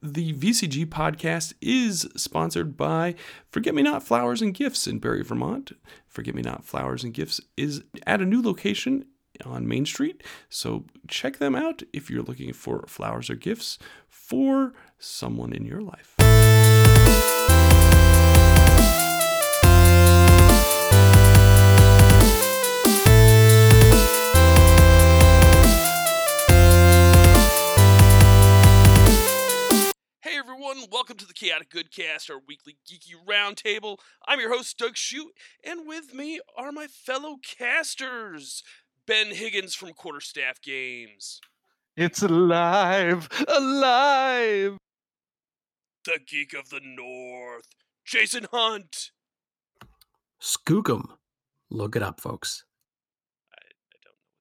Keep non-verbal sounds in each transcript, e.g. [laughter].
The VCG podcast is sponsored by Forget Me Not Flowers and Gifts in Barre, Vermont. Forget Me Not Flowers and Gifts is at a new location on Main Street, so check them out if you're looking for flowers or gifts for someone in your life. Welcome to the Chaotic Goodcast, our weekly geeky roundtable. I'm your host, Doug Shute, and with me are my fellow casters, Ben Higgins from Quarterstaff Games, It's alive, alive. the Geek of the North, Jason Hunt. Skookum. Look it up, folks. I, I don't know what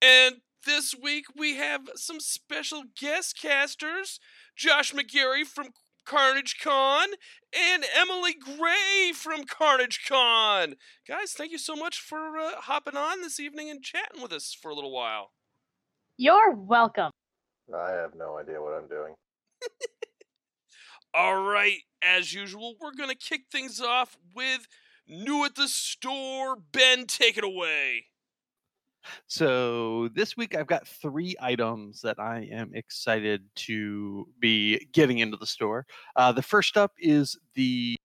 that means. And this week we have some special guest casters, Josh McGarry from Carnage Con and Emily Gray from Carnage Con. Guys, thank you so much for uh, hopping on this evening and chatting with us for a little while. You're welcome. I have no idea what I'm doing. [laughs] All right, as usual, we're going to kick things off with New at the Store. Ben, take it away. So this week I've got three items that I am excited to be getting into the store. Uh, the first up is the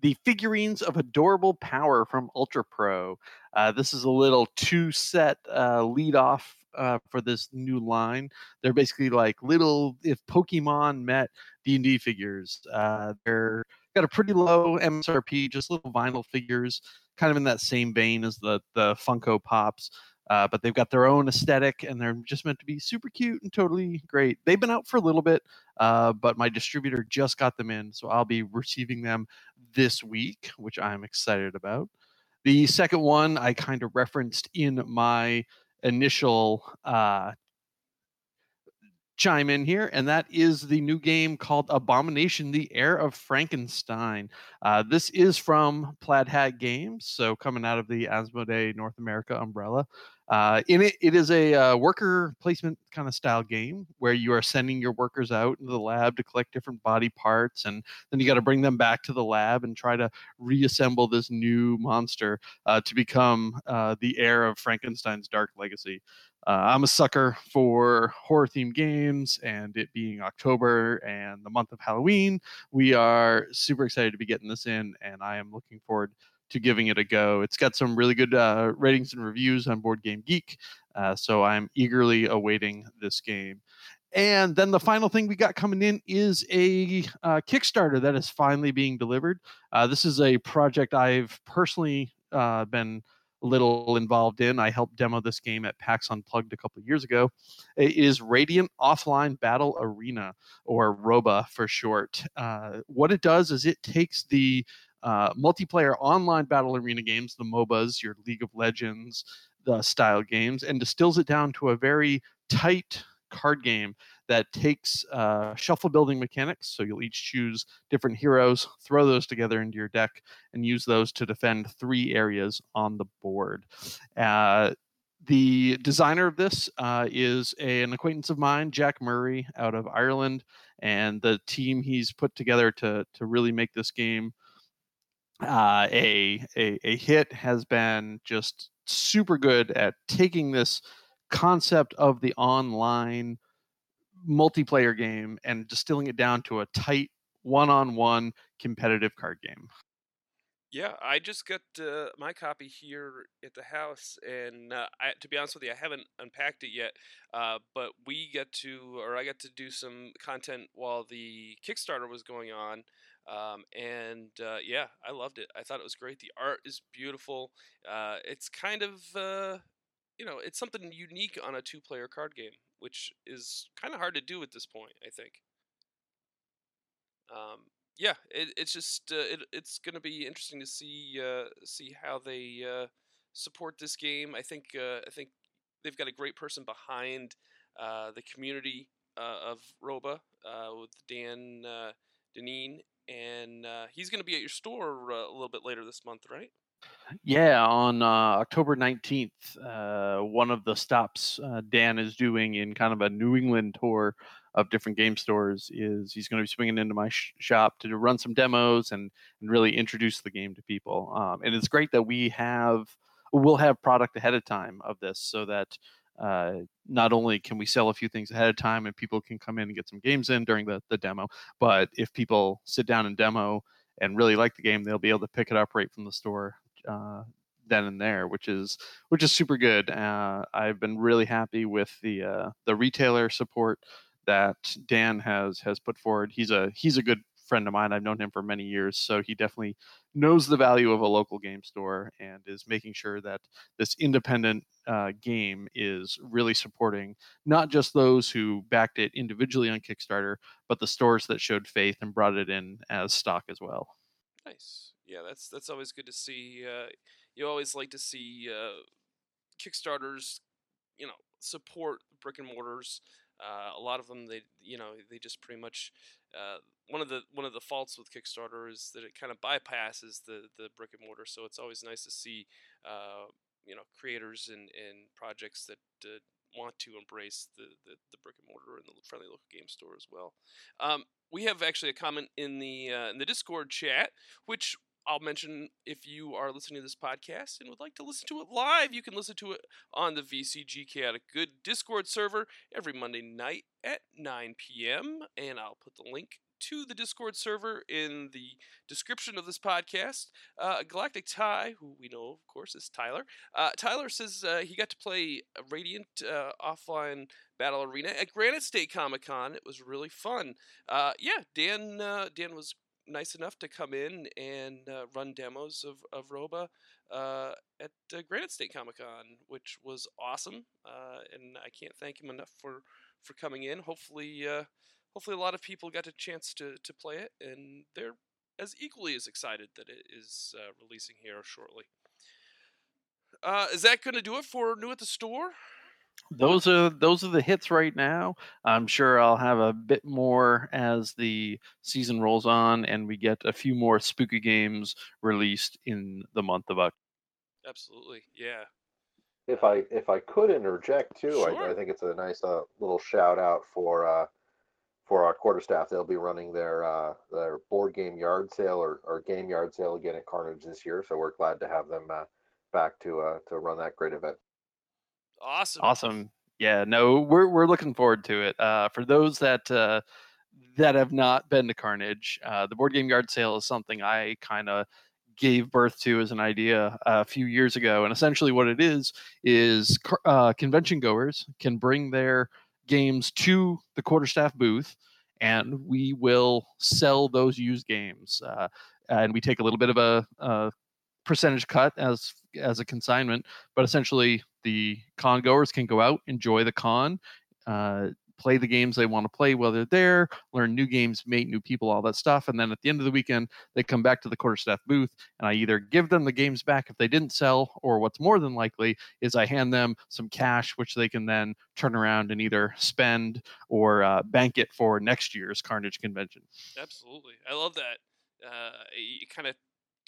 the figurines of adorable power from Ultra Pro. Uh, this is a little two set uh, lead off uh, for this new line. They're basically like little if Pokemon met D and D figures. Uh, they're got a pretty low MSRP, just little vinyl figures, kind of in that same vein as the the Funko Pops. Uh, but they've got their own aesthetic and they're just meant to be super cute and totally great. They've been out for a little bit, uh, but my distributor just got them in, so I'll be receiving them this week, which I'm excited about. The second one I kind of referenced in my initial uh, chime in here, and that is the new game called Abomination: The Heir of Frankenstein. Uh, this is from Plaid Hat Games, so coming out of the Asmodee North America umbrella. Uh, in it, it is a uh, worker placement kind of style game where you are sending your workers out into the lab to collect different body parts, and then you got to bring them back to the lab and try to reassemble this new monster uh, to become uh, the heir of Frankenstein's dark legacy. Uh, I'm a sucker for horror themed games, and it being October and the month of Halloween, we are super excited to be getting this in, and I am looking forward to giving it a go. It's got some really good uh, ratings and reviews on Board Game Geek, uh, so I'm eagerly awaiting this game. And then the final thing we got coming in is a uh, Kickstarter that is finally being delivered. Uh, this is a project I've personally uh, been a little involved in. I helped demo this game at PAX Unplugged a couple years ago. It is Radiant Offline Battle Arena, or ROBA for short. Uh, what it does is it takes the uh, multiplayer online battle arena games, the MOBAs, your League of Legends, the style games, and distills it down to a very tight card game that takes uh, shuffle building mechanics. So you'll each choose different heroes, throw those together into your deck, and use those to defend three areas on the board. Uh, the designer of this uh, is a, an acquaintance of mine, Jack Murray, out of Ireland, and the team he's put together to to really make this game uh, a, a a hit has been just super good at taking this concept of the online multiplayer game and distilling it down to a tight one-on-one competitive card game. Yeah, I just got uh, my copy here at the house, and uh, I, to be honest with you, I haven't unpacked it yet. Uh, but we got to, or I got to do some content while the Kickstarter was going on, um, and uh, yeah, I loved it. I thought it was great. The art is beautiful. Uh, it's kind of, uh, you know, it's something unique on a two-player card game, which is kind of hard to do at this point. I think. Um, yeah, it, it's just uh, it, it's going to be interesting to see uh, see how they uh, support this game. I think I think they've got a great person behind the community of Roba with Dan uh, Deneen, and he's going to be at your store a little bit later this month, right? Yeah, on uh, October 19th, uh, one of the stops uh, Dan is doing in kind of a New England tour of different game stores is he's going to be swinging into my sh- shop to run some demos and, and really introduce the game to people. Um, and it's great that we have we'll have product ahead of time of this so that uh, not only can we sell a few things ahead of time and people can come in and get some games in during the, the demo, but if people sit down and demo and really like the game, they'll be able to pick it up right from the store uh, then and there, which is which is super good. Uh, I've been really happy with the uh, the retailer support that Dan has has put forward. He's a he's a good friend of mine. I've known him for many years, so he definitely knows the value of a local game store and is making sure that this independent uh, game is really supporting not just those who backed it individually on Kickstarter, but the stores that showed faith and brought it in as stock as well. Nice. Yeah, that's that's always good to see. Uh, you always like to see uh, Kickstarters, you know, support brick and mortars. Uh, a lot of them, they you know, they just pretty much uh, one of the one of the faults with Kickstarter is that it kind of bypasses the the brick and mortar. So it's always nice to see uh, you know creators and, and projects that uh, want to embrace the, the, the, brick and mortar and the friendly local game store as well. Um, we have actually a comment in the uh, in the Discord chat, which I'll mention if you are listening to this podcast and would like to listen to it live, you can listen to it on the VCG Chaotic Good Discord server every Monday night at 9 p.m. And I'll put the link to the Discord server in the description of this podcast. Uh, Galactic Ty, who we know, of course, is Tyler. Uh, Tyler says uh, he got to play Radiant uh, offline battle arena at Granite State Comic Con. It was really fun. Uh, yeah, Dan uh, Dan was nice enough to come in and uh, run demos of, of Roba uh, at uh, Granite State Comic Con, which was awesome. Uh, and I can't thank him enough for, for coming in. Hopefully, uh, hopefully a lot of people got a chance to, to play it, and they're as equally as excited that it is uh, releasing here shortly. is that going to do it for New at the Store? Those are those are the hits right now. I'm sure I'll have a bit more as the season rolls on and we get a few more spooky games released in the month of October. Absolutely, yeah. If I if I could interject too, Sure. I, I think it's a nice uh, little shout out for uh, for our quarterstaff. They'll be running their uh, their board game yard sale or, or game yard sale again at Carnage this year. So we're glad to have them uh, back to uh, to run that great event. Awesome. Awesome. Yeah, no, we're we're looking forward to it. Uh, for those that uh, that have not been to Carnage, uh, the board game yard sale is something I kind of gave birth to as an idea a few years ago. And essentially, what it is is uh, convention goers can bring their games to the quarterstaff booth, and we will sell those used games. Uh, and we take a little bit of a, a percentage cut as as a consignment, but essentially the con goers can go out, enjoy the con, uh, play the games they want to play while they're there, learn new games, meet new people, all that stuff. And then at the end of the weekend, they come back to the quarterstaff booth, and I either give them the games back if they didn't sell, or what's more than likely is I hand them some cash, which they can then turn around and either spend or uh, bank it for next year's Carnage convention. Absolutely, I love that. Uh, it kind of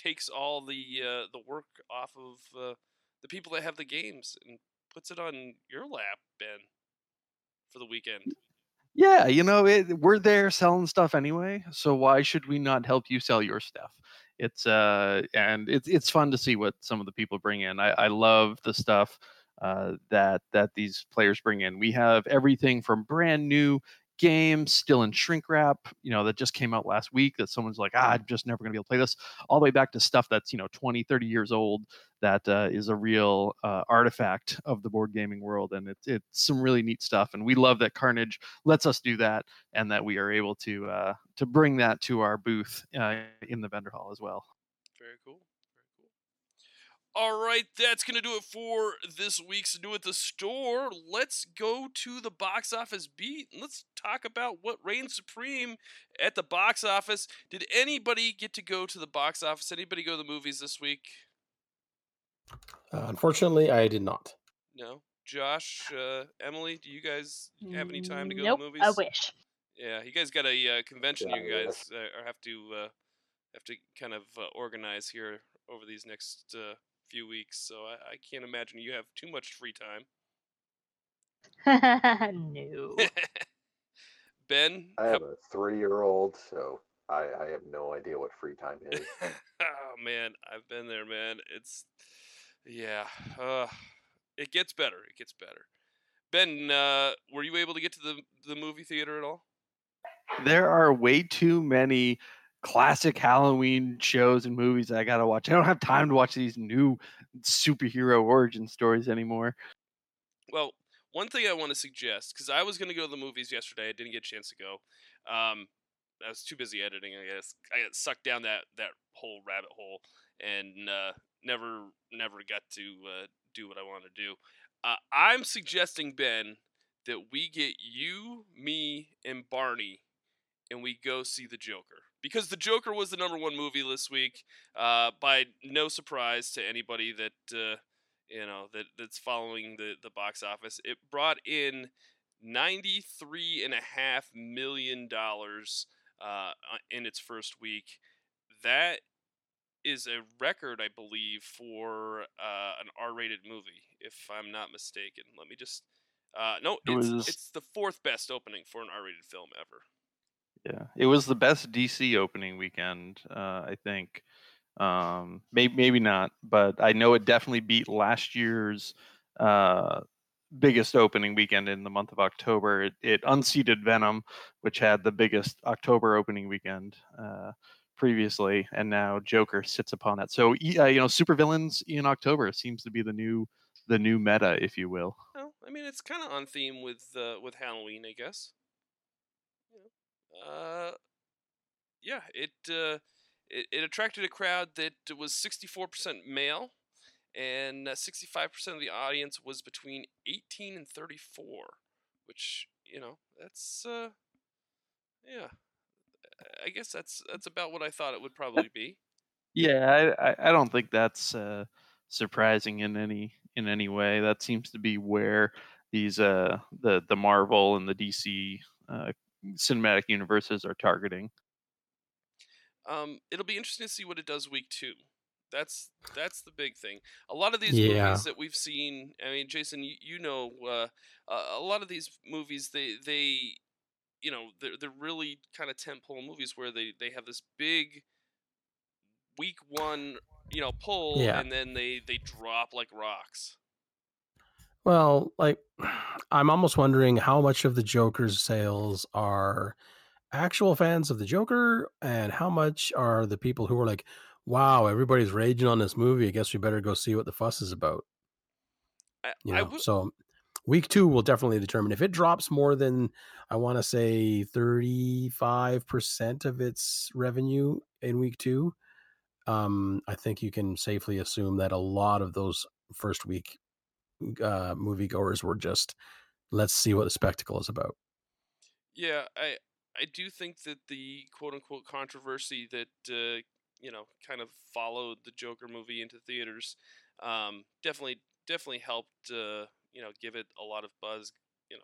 takes all the uh, the work off of uh, the people that have the games and puts it on your lap, Ben, for the weekend. Yeah, you know, it, we're there selling stuff anyway, so why should we not help you sell your stuff? It's uh, and it's it's fun to see what some of the people bring in. I, I love the stuff uh, that that these players bring in. We have everything from brand new games still in shrink wrap, you know, that just came out last week that someone's like, ah, I'm just never going to be able to play this, all the way back to stuff that's, you know, 20, 30 years old that uh, is a real uh, artifact of the board gaming world. And it's, it's some really neat stuff. And we love that Carnage lets us do that and that we are able to, uh, to bring that to our booth uh, in the vendor hall as well. Very cool. All right, that's going to do it for this week's New at the Store. Let's go to the box office beat and let's talk about what reigns supreme at the box office. Did anybody get to go to the box office? Anybody go to the movies this week? Uh, unfortunately, I did not. No. Josh, uh, Emily, do you guys have any time to go nope, to the movies? I wish. Yeah, you guys got a uh, convention Yeah, you guys uh, have to uh, have to kind of uh, organize here over these next uh, few weeks. So I, I can't imagine you have too much free time. [laughs] no. [laughs] Ben, I have a three-year-old, so I, I have no idea what free time is. [laughs] oh man, I've been there, man. It's yeah, uh, it gets better. It gets better. Ben, uh, were you able to get to the the movie theater at all? There are way too many classic Halloween shows and movies that I gotta watch. I don't have time to watch these new superhero origin stories anymore. Well, one thing I want to suggest because I was to go to the movies yesterday, I didn't get a chance to go. Um, I was too busy editing. I guess I got sucked down that that whole rabbit hole and uh, never never got to uh, do what I want to do. Uh, I'm suggesting Ben that we get you, me, and Barney, and we go see the Joker because the Joker was the number one movie this week. Uh, by no surprise to anybody that uh, you know that that's following the the box office, it brought in ninety three and a half million dollars uh, in its first week. That is a record, I believe, for uh, an R-rated movie, if I'm not mistaken. Let me just. Uh, no, It it's, it's the fourth best opening for an R-rated film ever. Yeah, it was the best DC opening weekend, uh, I think. Um, maybe maybe not, but I know it definitely beat last year's uh, biggest opening weekend in the month of October. It, it unseated Venom, which had the biggest October opening weekend uh, previously, and now Joker sits upon that. So uh, you know, supervillains in October seems to be the new the new meta, if you will. Well, I mean, it's kind of on theme with uh, with Halloween, I guess. Uh, yeah. It uh, it, it attracted a crowd that was sixty four percent male, and sixty five percent of the audience was between eighteen and thirty four, which you know that's uh, yeah. I guess that's that's about what I thought it would probably be. Yeah, I, I, I don't think that's uh, surprising in any in any way. That seems to be where these uh, the the Marvel and the DC uh, cinematic universes are targeting. Um, it'll be interesting to see what it does week two. That's that's the big thing. A lot of these Yeah. movies that we've seen. I mean, Jason, you, you know, uh, uh, a lot of these movies they they, you know, they're they're really kind of tentpole movies where they they have this big week one, you know, pull, Yeah. and then they they drop like rocks. Well, like I'm almost wondering how much of the Joker's sales are actual fans of the Joker and how much are the people who are like, wow, everybody's raging on this movie. I guess we better go see what the fuss is about. I, You know, would- so week two will definitely determine if it drops more than I want to say 35% of its revenue in week two. Um, I think you can safely assume that a lot of those first week uh, moviegoers were just, let's see what the spectacle is about. Yeah, I I do think that the quote unquote controversy that uh, you know kind of followed the Joker movie into theaters um, definitely definitely helped uh, you know give it a lot of buzz you know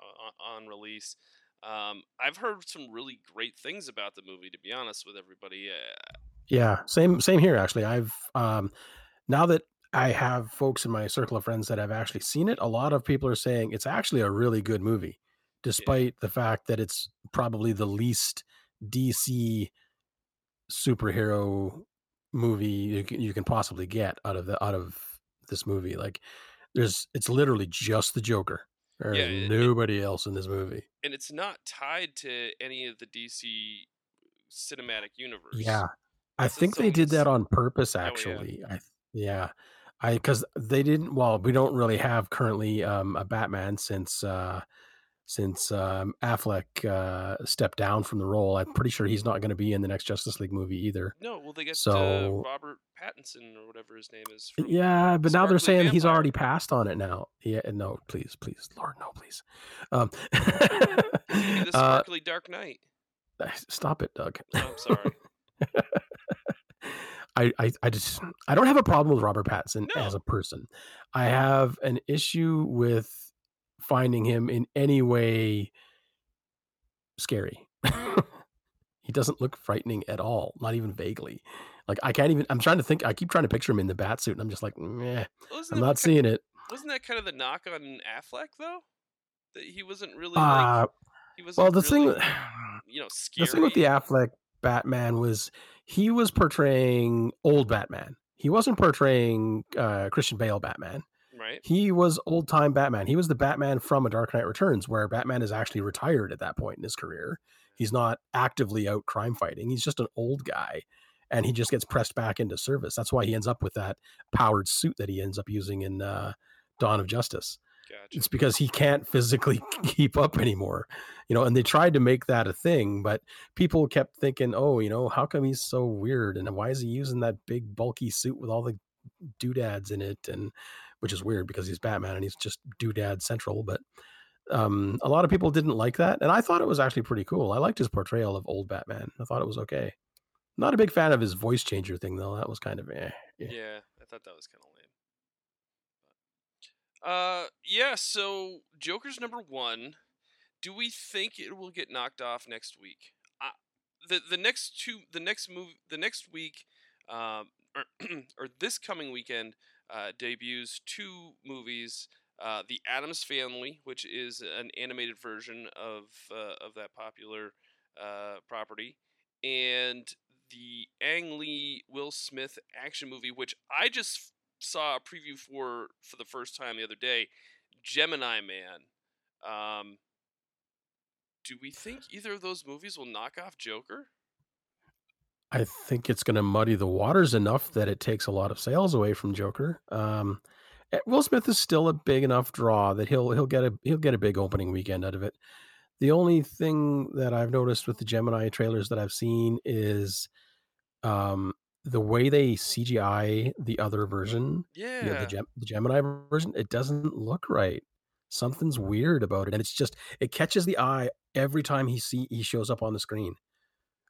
on, on release. Um, I've heard some really great things about the movie. To be honest with everybody, uh, Yeah, same same here actually. I've um now that I have folks in my circle of friends that have actually seen it, a lot of people are saying it's actually a really good movie despite the fact that it's probably the least DC superhero movie you can, you can possibly get out of the out of this movie. Like there's it's literally just the Joker. There's Yeah, it- it- nobody else in this movie. and it's not tied to any of the DC cinematic universe. Yeah, I think they did that on purpose. Oh, yeah. Actually, I yeah, I because they didn't. Well, we don't really have currently um, a Batman since uh, since um, Affleck uh, stepped down from the role. I'm pretty sure he's not going to be in the next Justice League movie either. No, well they get So- uh, Robert Pattinson or whatever his name is. from- Yeah, but now they're Sparkly saying he's already passed on it now. Yeah, no, please, please, Lord, no, please. Um, the [laughs] uh, sparkly Dark Knight. stop it, Doug. Oh, I'm sorry. [laughs] [laughs] I, I, I just I don't have a problem with Robert Pattinson No. as a person. I have an issue with finding him in any way scary. [laughs] he doesn't look frightening at all, not even vaguely. Like I can't even. I'm trying to think. I keep trying to picture him in the bat suit, and I'm just like, meh. Wasn't I'm not seeing it. Wasn't that kind of the knock on Affleck though? That he wasn't really Uh, like He was Well, the really, thing, [sighs] you know, the thing with the Affleck Batman was he was portraying old Batman. He wasn't portraying uh, Christian Bale Batman. right? He was old time Batman. He was the Batman from A Dark Knight Returns, where Batman is actually retired at that point in his career. He's not actively out crime fighting. He's just an old guy, and he just gets pressed back into service. That's why he ends up with that powered suit that he ends up using in uh, Dawn of Justice. Gotcha. It's because he can't physically [laughs] keep up anymore, you know. And they tried to make that a thing, but people kept thinking, "Oh, you know, how come he's so weird? And why is he using that big bulky suit with all the doodads in it?" And which is weird because he's Batman and he's just doodad central. But um, a lot of people didn't like that, and I thought it was actually pretty cool. I liked his portrayal of old Batman. I thought it was okay. Not a big fan of his voice changer thing though. That was kind of eh. yeah. Yeah, I thought that was kind of uh, yeah. So Joker's number one. Do we think it will get knocked off next week? Uh, the the next two, the next move, the next week, um, or, [clears throat] or this coming weekend, uh, debuts two movies. Uh, the Addams Family, which is an animated version of uh, of that popular uh, property, and the Ang Lee Will Smith action movie, which I just saw a preview for for the first time the other day, Gemini Man. Um, do we think either of those movies will knock off Joker? I think it's going to muddy the waters enough that it takes a lot of sales away from Joker. Um, eh, Will Smith is still a big enough draw that he'll he'll get a he'll get a big opening weekend out of it. The only thing that I've noticed with the Gemini trailers that I've seen is um, the way they CGI the other version, Yeah. the, the, Gem- the Gemini version. It doesn't look right. Something's weird about it, and it's just it catches the eye every time he see he shows up on the screen.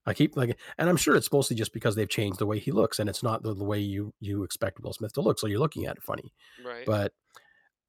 I keep like, and I'm sure it's mostly just because they've changed the way he looks, and it's not the, the way you you expect Will Smith to look. So you're looking at it funny. right. But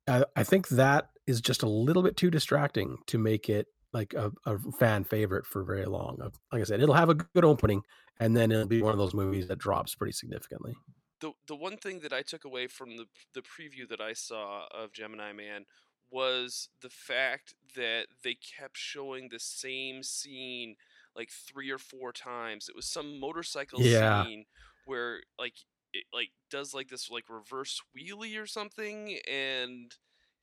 I, I think that is just a little bit too distracting to make it like a, a fan favorite for very long. Like I said, it'll have a good opening, and then it'll be one of those movies that drops pretty significantly. the the one thing that I took away from the the preview that I saw of Gemini Man was the fact that they kept showing the same scene like three or four times. It was some motorcycle Yeah. scene where like it like does like this like reverse wheelie or something and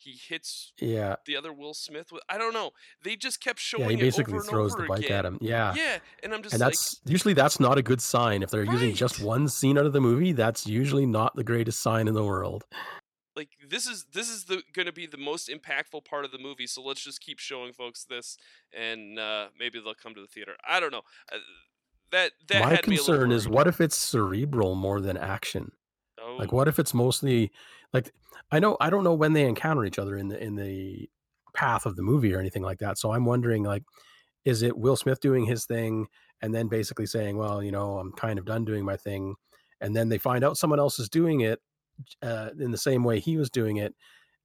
he hits Yeah, the other Will Smith with I don't know. They just kept showing. yeah. He basically it over and throws the bike again. at him. Yeah. Yeah, and I'm just and like that's usually that's not a good sign if they're using just one scene out of the movie that's usually not the greatest sign in the world like this is this is the going to be the most impactful part of the movie so let's just keep showing folks this and uh, maybe they'll come to the theater i don't know uh, that that my had me a concern is what if it's cerebral more than action oh, like what if it's mostly like i know i don't know when they encounter each other in the in the path of the movie or anything like that so i'm wondering like is it will smith doing his thing and then basically saying well you know i'm kind of done doing my thing and then they find out someone else is doing it uh, in the same way he was doing it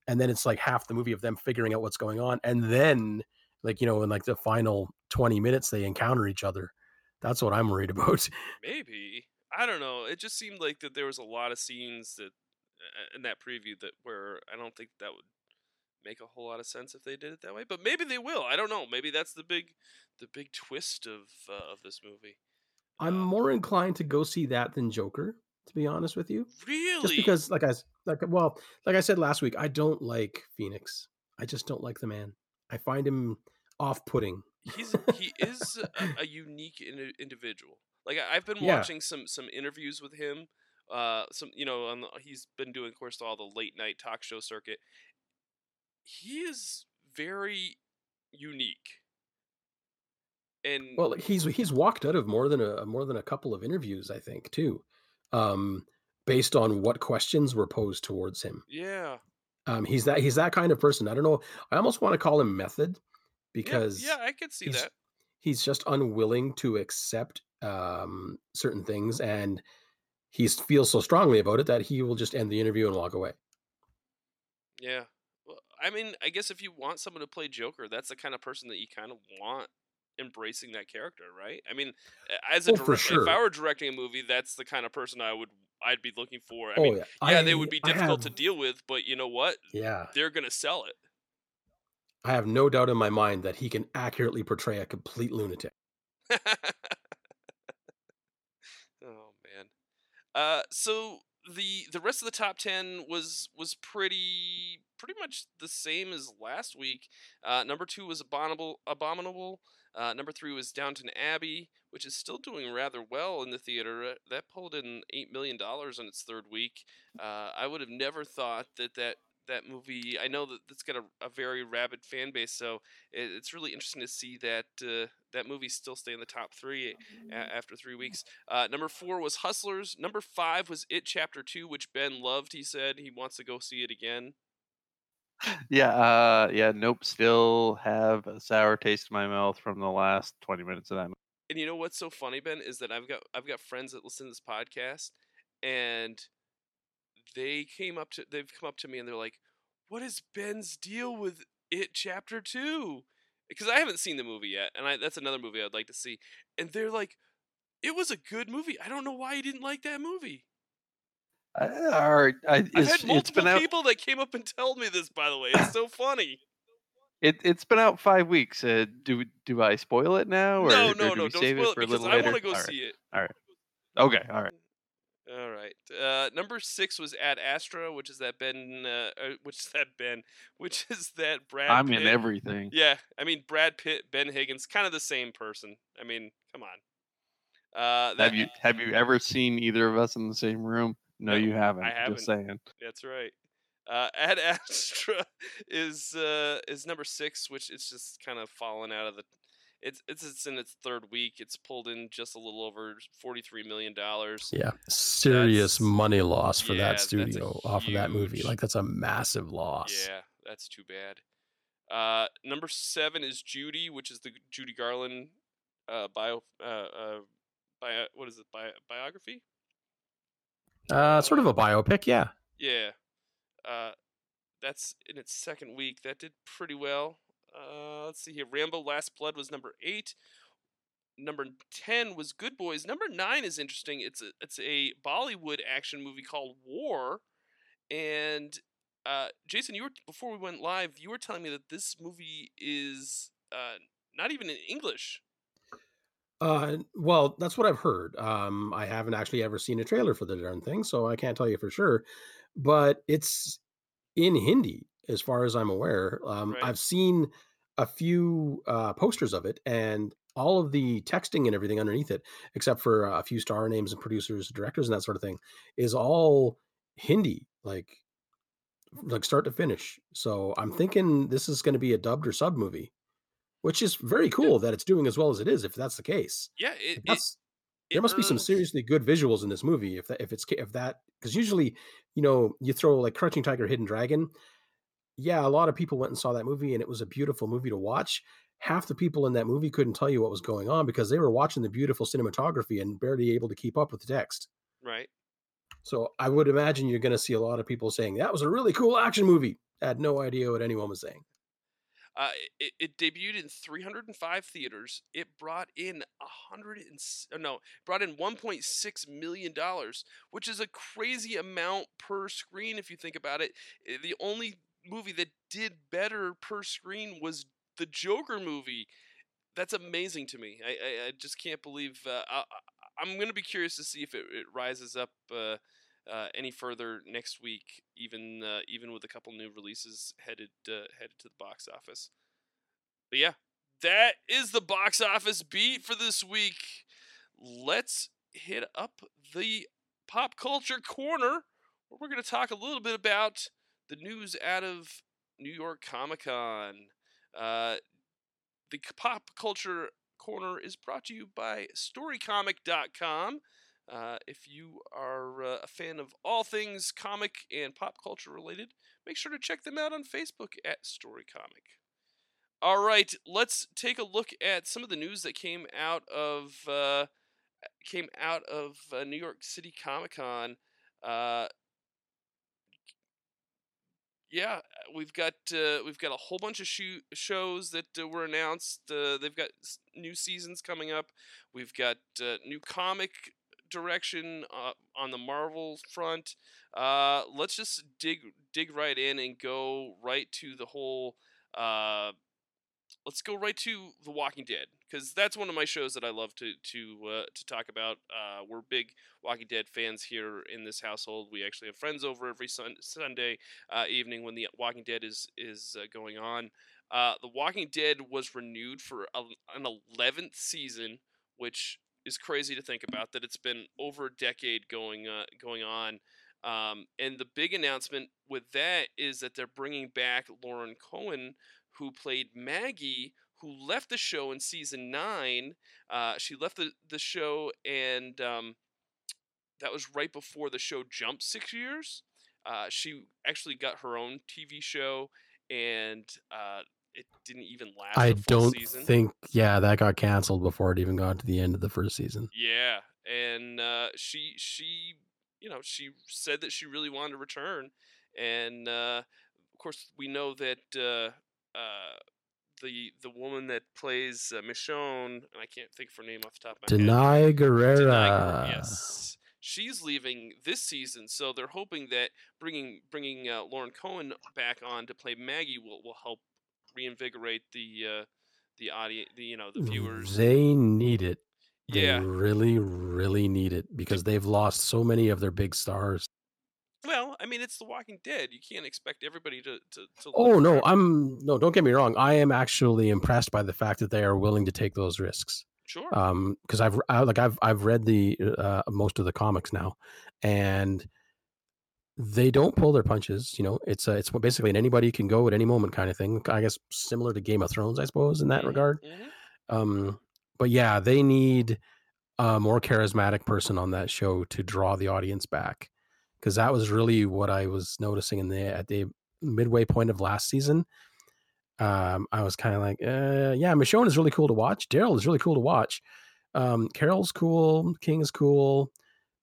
and then it's like half the movie of them figuring out what's going on and then like you know in like the final 20 minutes they encounter each other. That's what i'm worried [laughs] about. Maybe. I don't know. It just seemed like that there was a lot of scenes that in that preview that where i don't think that would make a whole lot of sense if they did it that way but maybe they will i don't know maybe that's the big the big twist of uh, of this movie i'm Uh, more inclined to go see that than joker to be honest with you really just because like i like well like i said last week i don't like phoenix i just don't like the man i find him off-putting he's he is a, a [laughs] unique indi- individual. Like I've been Yeah. watching some some interviews with him. Uh, some you know, on the, he's been doing, of course, all the late night talk show circuit. He is very unique, and well he's he's walked out of more than a more than a couple of interviews i think too um based on what questions were posed towards him yeah, um he's that he's that kind of person i don't know i almost want to call him method because yeah, yeah, I could see he's- that. he's just unwilling to accept um, certain things and he feels so strongly about it that he will just end the interview and walk away Yeah. Well, I mean, I guess if you want someone to play Joker, that's the kind of person that you kind of want embracing that character, right? I mean, as a Oh, for direct, if I were directing a movie, that's the kind of person I would I'd be looking for. I oh mean, yeah yeah, I- they would be difficult to deal with, but you know what? yeah They're gonna sell it. I have no doubt in my mind that he can accurately portray a complete lunatic. [laughs] oh man. Uh, so the the rest of the top ten was was pretty pretty much the same as last week. Uh, number two was Abominable. Abominable. Uh, number three was Downton Abbey, which is still doing rather well in the theater. Uh, that pulled in eight million dollars in its third week. Uh, I would have never thought that that that movie. I know that it's got a, a very rabid fan base, so it, it's really interesting to see that uh, that movie still stay in the top three a- after three weeks. Uh, number four was Hustlers. Number five was It Chapter Two, which Ben loved. He said he wants to go see it again. Yeah, uh, yeah, nope. Still have a sour taste in my mouth from the last twenty minutes of that. movie. And you know what's so funny, Ben, is that I've got I've got friends that listen to this podcast, and they came up to they've come up to me and they're like, "What is Ben's deal with it Chapter 2?" Because I haven't seen the movie yet, and I, that's another movie I'd like to see. And they're like, "It was a good movie. I don't know why you didn't like that movie." Uh, all right, I, it's, had multiple been out. people that came up and told me this. By the way, it's so funny. It, it's been out five weeks. Uh, do do I spoil it now, or, no, or no, do no, we don't save spoil it it for a because little I later? want to go All right. see it. Okay, all right. All right. Uh, number six was Ad Astra, which is that Ben, uh, uh, which is that Ben, [laughs] which is that Brad. I'm Pitt. in everything. Yeah, I mean Brad Pitt, Ben Higgins, kind of the same person. I mean, come on. Uh, that, Have you have you ever seen either of us in the same room? No, No, you haven't. I haven't. Just saying. That's right. Uh, [laughs] Ad Astra is uh, is number six, which it's just kind of fallen out of the. It's it's it's in its third week. It's pulled in just a little over forty three million dollars. Yeah, serious That's- money loss for yeah, that studio off of that movie. Like that's a massive loss. Yeah, that's too bad. Uh, number seven is Judy, which is the Judy Garland uh, bio uh, uh, bio what is it bio, biography? Uh, sort of a biopic, yeah. Yeah. Uh, that's in its second week. That did pretty well. Uh, let's see here. Rambo: Last Blood was number eight. Number ten was Good Boys. Number nine is interesting. It's a it's a Bollywood action movie called War, and uh, Jason, you were before we went live. You were telling me that this movie is uh, not even in English. Uh, well, that's what I've heard. Um, I haven't actually ever seen a trailer for the darn thing, so I can't tell you for sure. But it's in Hindi, as far as I'm aware. Um, Right. I've seen a few uh, posters of it, and all of the texting and everything underneath it, except for a few star names and producers, directors, and that sort of thing, is all Hindi, like like start to finish. So I'm thinking this is going to be a dubbed or sub movie, which is very cool that it's doing as well as it is. If that's the case, Yeah, it, it there must be some seriously good visuals in this movie if that if it's if that because usually you know you throw like crouching tiger hidden dragon yeah a lot of people went and saw that movie and it was a beautiful movie to watch half the people in that movie couldn't tell you what was going on because they were watching the beautiful cinematography and barely able to keep up with the text right. so i would imagine you're going to see a lot of people saying that was a really cool action movie I had no idea what anyone was saying Uh, it, it debuted in 305 theaters. It brought in a hundred and uh, no, brought in 1.6 million dollars, which is a crazy amount per screen if you think about it. Uh, The only movie that did better per screen was the Joker movie. That's amazing to me. I I, I just can't believe. Uh, I, I- I'm gonna be curious to see if it, it rises up. Uh, uh, any further next week, even uh, even with a couple new releases headed uh, headed to the box office. But yeah, that is the box office beat for this week. Let's hit up the pop culture corner, where we're going to talk a little bit about the news out of New York Comic Con. Uh, the pop culture corner is brought to you by StoryComic.com. Uh, if you are uh, a fan of all things comic and pop culture related, make sure to check them out on Facebook at Story Comic. All right, let's take a look at some of the news that came out of uh, came out of uh, New York City Comic Con. Yeah, we've got uh, we've got a whole bunch of shows that uh, were announced. Uh, they've got new seasons coming up. We've got uh, new comic direction uh, on the Marvel front. Uh, let's just dig dig right in and go right to the whole let's go right to The Walking Dead because that's one of my shows that I love to to uh, to talk about. Uh, we're big Walking Dead fans here in this household. We actually have friends over every sun- Sunday uh, evening when The Walking Dead is is uh, going on. Uh, the Walking Dead was renewed for a, an eleventh season, which is crazy to think about. That it's been over a decade going uh, going on. Um, and the big announcement with that is that they're bringing back Lauren Cohan, who played Maggie, who left the show in season nine. Uh, she left the, the show, and um, that was right before the show jumped six years. Uh, she actually got her own TV show, and uh, it didn't even last. I don't season. think, yeah, that got canceled before it even got to the end of the first season. Yeah, and uh, she she you know she said that she really wanted to return, and uh, of course we know that uh, uh, the the woman that plays uh, Michonne, and I can't think of her name off the top of my head. Danai Gurira. Denai Guerrero, yes. She's leaving this season, so they're hoping that bringing bringing uh, Lauren Cohan back on to play Maggie will, will help reinvigorate the uh, the audience, the you know the viewers. They need it. They Yeah. really, really need it because they've lost so many of their big stars. Well, I mean, it's The Walking Dead. You can't expect everybody to to. to Oh no, forever. I'm no. Don't get me wrong. I am actually impressed by the fact that they are willing to take those risks. sure. Um, because I've I, like I've I've read the uh, most of the comics now, and they don't pull their punches. You know, it's a, it's basically an anybody can go at any moment kind of thing. I guess similar to Game of Thrones, I suppose, in that Mhm, regard. mhm. Um, but yeah, they need a more charismatic person on that show to draw the audience back, because that was really what I was noticing in the at the midway point of last season. Um, I was kind of like, uh, yeah, Michonne is really cool to watch. Daryl is really cool to watch. Um, Carol's cool. King is cool.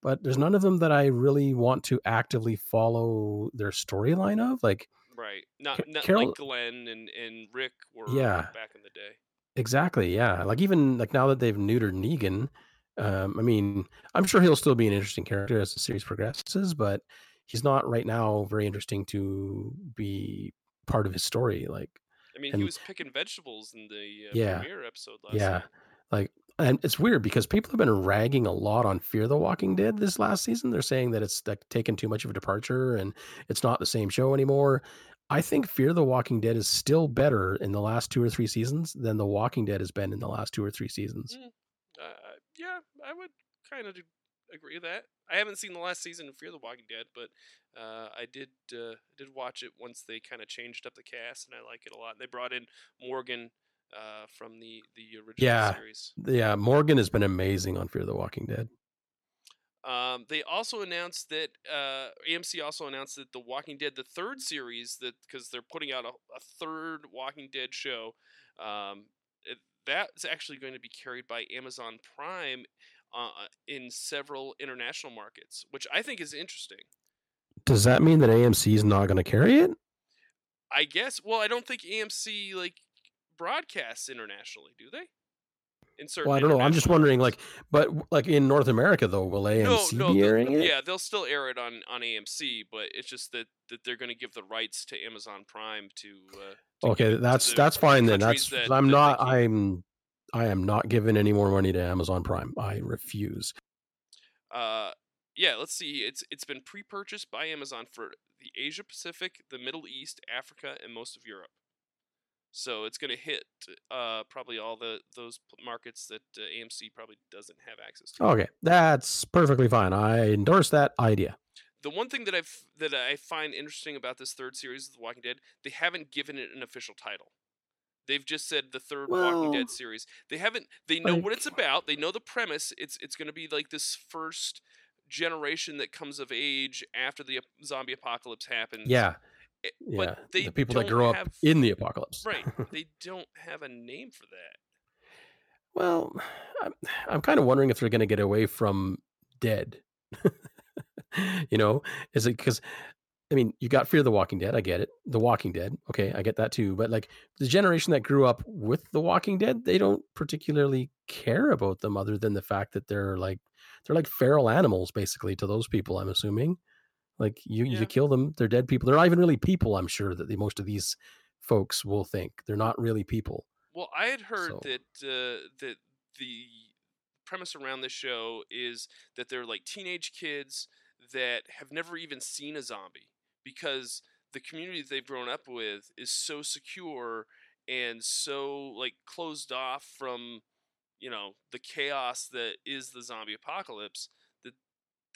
But there's none of them that I really want to actively follow their storyline of. Like, Right. Not, not Carol- like Glenn and, and Rick were Yeah. back in the day. Exactly. Yeah. Like even like now that they've neutered Negan, um, I mean, I'm sure he'll still be an interesting character as the series progresses, but he's not right now very interesting to be part of his story. Like, I mean, And- he was picking vegetables in the uh, Yeah. premiere episode last yeah, night. like, and it's weird because people have been ragging a lot on Fear the Walking Dead this last season. They're saying that it's like taken too much of a departure and it's not the same show anymore. I think Fear the Walking Dead is still better in the last two or three seasons than The Walking Dead has been in the last two or three seasons. Uh, yeah, I would kind of agree with that. I haven't seen the last season of Fear the Walking Dead, but uh, I did uh, did watch it once they kind of changed up the cast, and I like it a lot. And they brought in Morgan uh, from the the original Yeah. series. Yeah, Morgan has been amazing on Fear the Walking Dead. Um, they also announced that uh, AMC also announced that The Walking Dead, the third series, that because they're putting out a, a third Walking Dead show, um, it, that's actually going to be carried by Amazon Prime uh, in several international markets, which I think is interesting. Does that mean that AMC is not going to carry it? I guess. Well, I don't think AMC like broadcasts internationally, do they? Well, I don't know. I'm just wondering, like, but like in North America though, will AMC no, no, be airing it? Yeah, they'll still air it on on AMC, but it's just that that they're going to give the rights to Amazon Prime to. Uh, to Okay, it to that's that's fine then. That's that- I'm that not. I'm I am not giving any more money to Amazon Prime. I refuse. Uh, yeah, let's see. It's it's been pre-purchased by Amazon for the Asia Pacific, the Middle East, Africa, and most of Europe. So it's going to hit uh, probably all the those markets that uh, AMC probably doesn't have access to. Okay, that's perfectly fine. I endorse that idea. The one thing that I that I find interesting about this third series of The Walking Dead, they haven't given it an official title. They've just said the third Walking Dead series. They haven't. They know what it's about. They know the premise. It's it's going to be like this first generation that comes of age after the zombie apocalypse happens. Yeah, Eh, yeah. But they the people that grow up in the apocalypse. right. [laughs] They don't have a name for that. Well, I'm, I'm kind of wondering if they're going to get away from dead. [laughs] you know, is it because, I mean, you got Fear of the Walking Dead. I get it. The Walking Dead. Okay, I get that too. But like the generation that grew up with The Walking Dead, they don't particularly care about them other than the fact that they're like, they're like feral animals basically to those people, I'm assuming. Like you, Yeah. you kill them, they're dead people. They're not even really people, I'm sure, that the, most of these folks will think. They're not really people. Well, I had heard So- that uh, that the premise around this show is that they're like teenage kids that have never even seen a zombie because the community that they've grown up with is so secure and so like closed off from you know the chaos that is the zombie apocalypse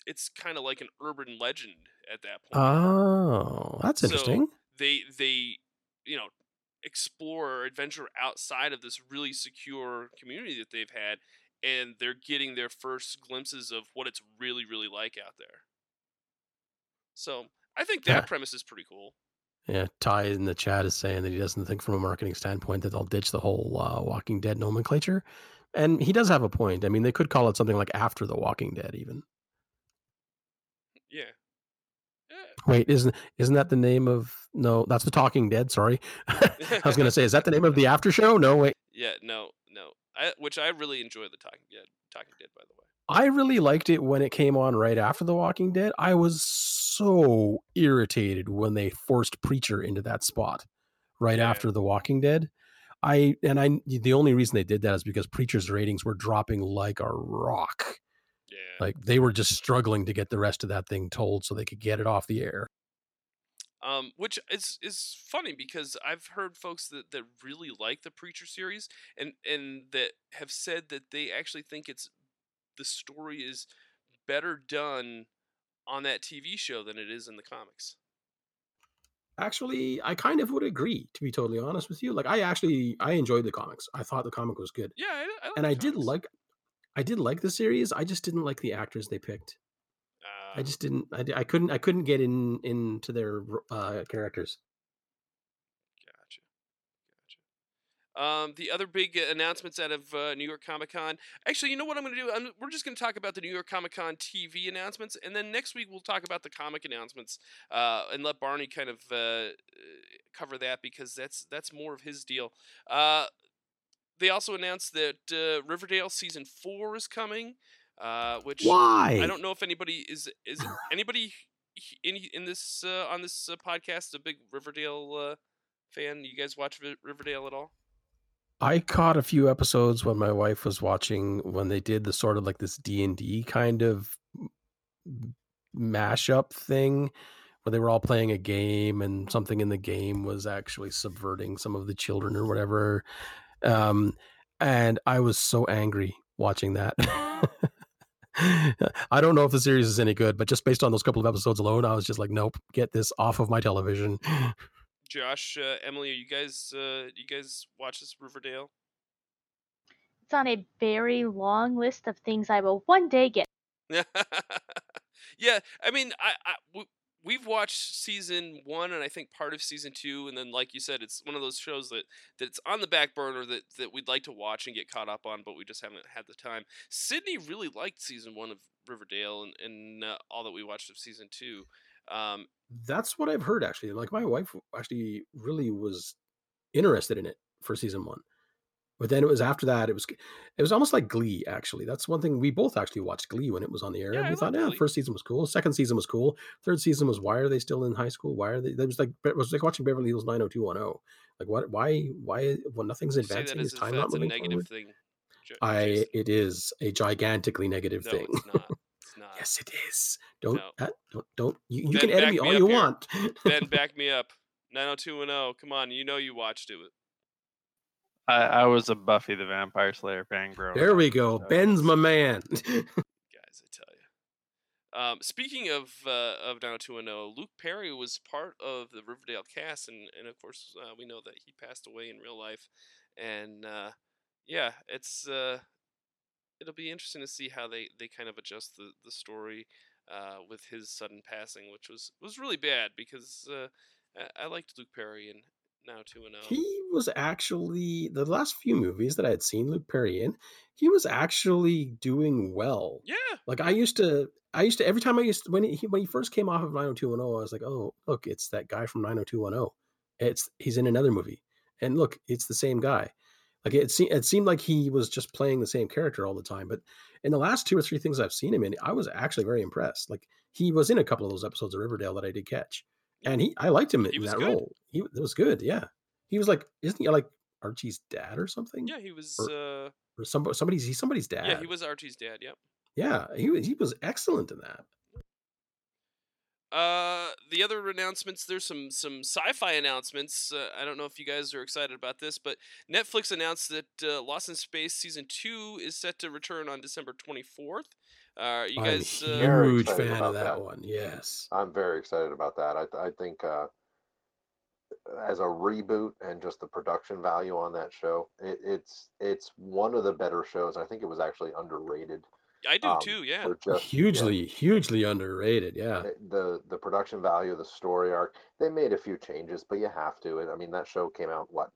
it's kind of like an urban legend at that point Oh, that's So- interesting. they they you know explore or adventure outside of this really secure community that they've had and they're getting their first glimpses of what it's really really like out there so i think that Huh. premise is pretty cool Yeah, Ty in the chat is saying that he doesn't think from a marketing standpoint that they'll ditch the whole uh, Walking Dead nomenclature. And he does have a point. I mean, they could call it something like After the Walking Dead, even. Yeah Wait, isn't isn't that the name of? No, that's the Talking Dead. Sorry, [laughs] I was going to say, is that the name of the [laughs] after show? No, wait. yeah no no I, which i really enjoy the talking dead talking dead by the way I really liked it when it came on right after The Walking Dead. I was so irritated when they forced Preacher into that spot right Yeah. after The Walking Dead. I and I the only reason they did that is because Preacher's ratings were dropping like a rock. Yeah Like they were just struggling to get the rest of that thing told so they could get it off the air. um, which is is funny because I've heard folks that, that really like the Preacher series and and that have said that they actually think it's the story is better done on that TV show than it is in the comics. Actually, I kind of would agree, to be totally honest with you. Like I actually I enjoyed the comics. I thought the comic was good. Yeah, I, I like and I did like I did like the series. I just didn't like the actors they picked. I Uh, just didn't. I, I couldn't. I couldn't get in into their uh, characters. Gotcha. Gotcha. Um, the other big uh, announcements out of uh, New York Comic Con. Actually, you know what I'm going to do? I'm, we're just going to talk about the New York Comic Con TV announcements, and then next week we'll talk about the comic announcements, uh, and let Barney kind of uh, uh, cover that because that's that's more of his deal. They also announced that uh, Riverdale season four is coming, uh, which Why? I don't know if anybody is is [laughs] anybody in in this uh, on this uh, podcast a big Riverdale uh, fan. You guys watch Ri- Riverdale at all? I caught a few episodes when my wife was watching when they did the sort of like this D and D kind of mashup thing, where they were all playing a game and something in the game was actually subverting some of the children or whatever. Um, and I was so angry watching that. [laughs] I don't know if the series is any good, but just based on those couple of episodes alone, I was just like, nope, get this off of my television. [laughs] Josh, uh, Emily, are you guys uh, you guys watch this Riverdale? It's on a very long list of things I will one day get. [laughs] yeah, I mean, I, I w- we've watched season one and I think part of season two, and then like you said, it's one of those shows that that's on the back burner that that we'd like to watch and get caught up on, but we just haven't had the time. Sydney really liked season one of Riverdale and and uh, all that we watched of season two. Um, That's what I've heard actually. Like my wife actually really was interested in it for season one. But then it was after that, it was it was almost like Glee, actually. That's one thing we both actually watched Glee when it was on the air. Yeah, and I we thought, yeah, Glee. first season was cool. Second season was cool. Third season was why are they still in high school? Why are they it was like it was like watching Beverly Hills 90210. Like what why why well nothing's advancing is time not moving forward? thing. Jo- I Jason. it is a gigantically negative no, thing. it's not. It's [laughs] not. yes, it is. Don't No. uh, don't don't you, you Ben, can edit me me all you here. want. Ben, [laughs] back me up. 90210. Come on, you know you watched it. I, I was a Buffy the Vampire Slayer fan growing There we go. so Ben's my man. [laughs] guys, I tell you. Um, speaking of uh, of 90210, Luke Perry was part of the Riverdale cast, and, and of course uh, we know that he passed away in real life, and uh, yeah, it's uh, it'll be interesting to see how they, they kind of adjust the the story uh, with his sudden passing, which was was really bad because uh, I liked Luke Perry and 90210. he was actually the last few movies that I had seen Luke Perry in. He was actually doing well. yeah, Like I used to, I used to every time I used to, when he when he first came off of 90210, I was like, oh look, it's that guy from 90210. It's he's in another movie, and look, it's the same guy. Like it seemed, it seemed like he was just playing the same character all the time. But in the last two or three things I've seen him in, I was actually very impressed. Like he was in a couple of those episodes of Riverdale that I did catch, and he, I liked him He in that good. role. He it was good, yeah. He was like, isn't he like Archie's dad or something? Yeah, he was. Or- Uh, Or somebody, somebody's he's somebody's dad. yeah, he was Archie's dad. Yep. Yeah, he was he was excellent in that. Uh, the other announcements. There's some some sci-fi announcements. Uh, I don't know if you guys are excited about this, but Netflix announced that uh, Lost in Space season two is set to return on December 24th. Uh, you I'm guys. a Uh, Very huge excited fan of that, that. one. Yes. I'm very excited about that. I, I think uh, as a reboot and just the production value on that show, it, it's it's one of the better shows. I think it was actually underrated. I do um, too. Yeah. just- hugely, hugely underrated. Yeah. yeah, the the production value, the story arc. They made a few changes, but you have to. I mean, that show came out what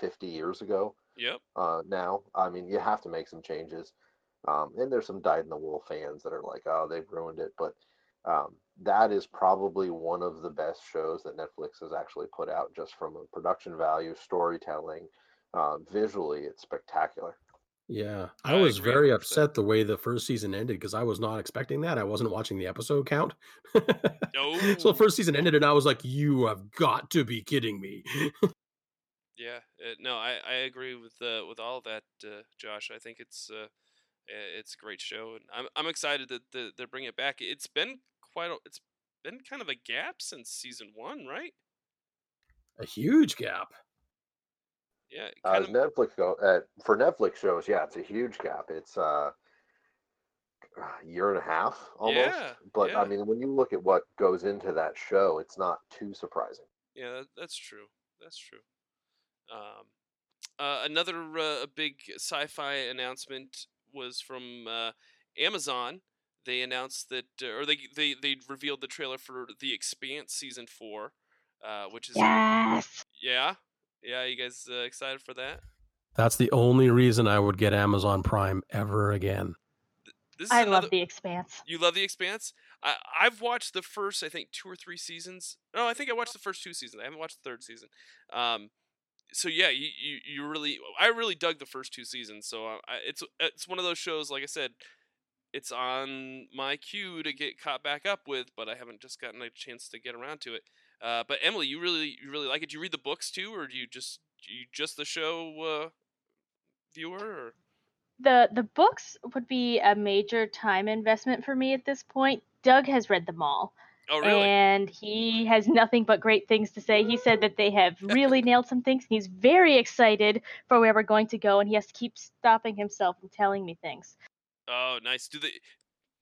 50 years ago. Yep. uh, now. I mean, you have to make some changes. Um, and there's some dyed in the wool fans that are like, oh, they've ruined it. But um, that is probably one of the best shows that Netflix has actually put out, just from a production value, storytelling, uh, visually, it's spectacular. Yeah, I, I was very 100%. upset the way the first season ended because I was not expecting that. I wasn't watching the episode count. Oh. [laughs] So the first season ended, and I was like, "You have got to be kidding me!" [laughs] Yeah, uh, no, I, I agree with uh, with all that, uh, Josh. I think it's uh, it's a great show, and I'm I'm excited that the, they're bringing it back. It's been quite a, it's been kind of a gap since season one, right? A huge gap. Yeah, Uh, kind as of, Netflix go uh, for Netflix shows, yeah, it's a huge gap. It's uh, a year and a half almost. Yeah, but yeah. I mean, when you look at what goes into that show, it's not too surprising. yeah, that, that's true. That's true. Um, uh, another uh, big sci-fi announcement was from uh, Amazon. They announced that, uh, or they they they revealed the trailer for The Expanse season four, uh, which is Yes. yeah, yeah. You guys uh, excited for that? That's the only reason I would get Amazon Prime ever again. This is I another, love The Expanse. You love The Expanse? I I've watched the first, I think, two or three seasons. No, I think I watched the first two seasons. I haven't watched the third season. Um, so yeah, you, you, you really, I really dug the first two seasons. So uh, I, it's it's one of those shows. Like I said, it's on my queue to get caught back up with, but I haven't just gotten a chance to get around to it. Uh, but Emily, you really you really like it. Do you read the books too, or do you just you just the show uh, viewer? Or? The the books would be a major time investment for me at this point. Doug has read them all. Oh really? And he has nothing but great things to say. He said that they have really [laughs] nailed some things. And he's very excited for where we're going to go, and he has to keep stopping himself from telling me things. Oh, nice. Do the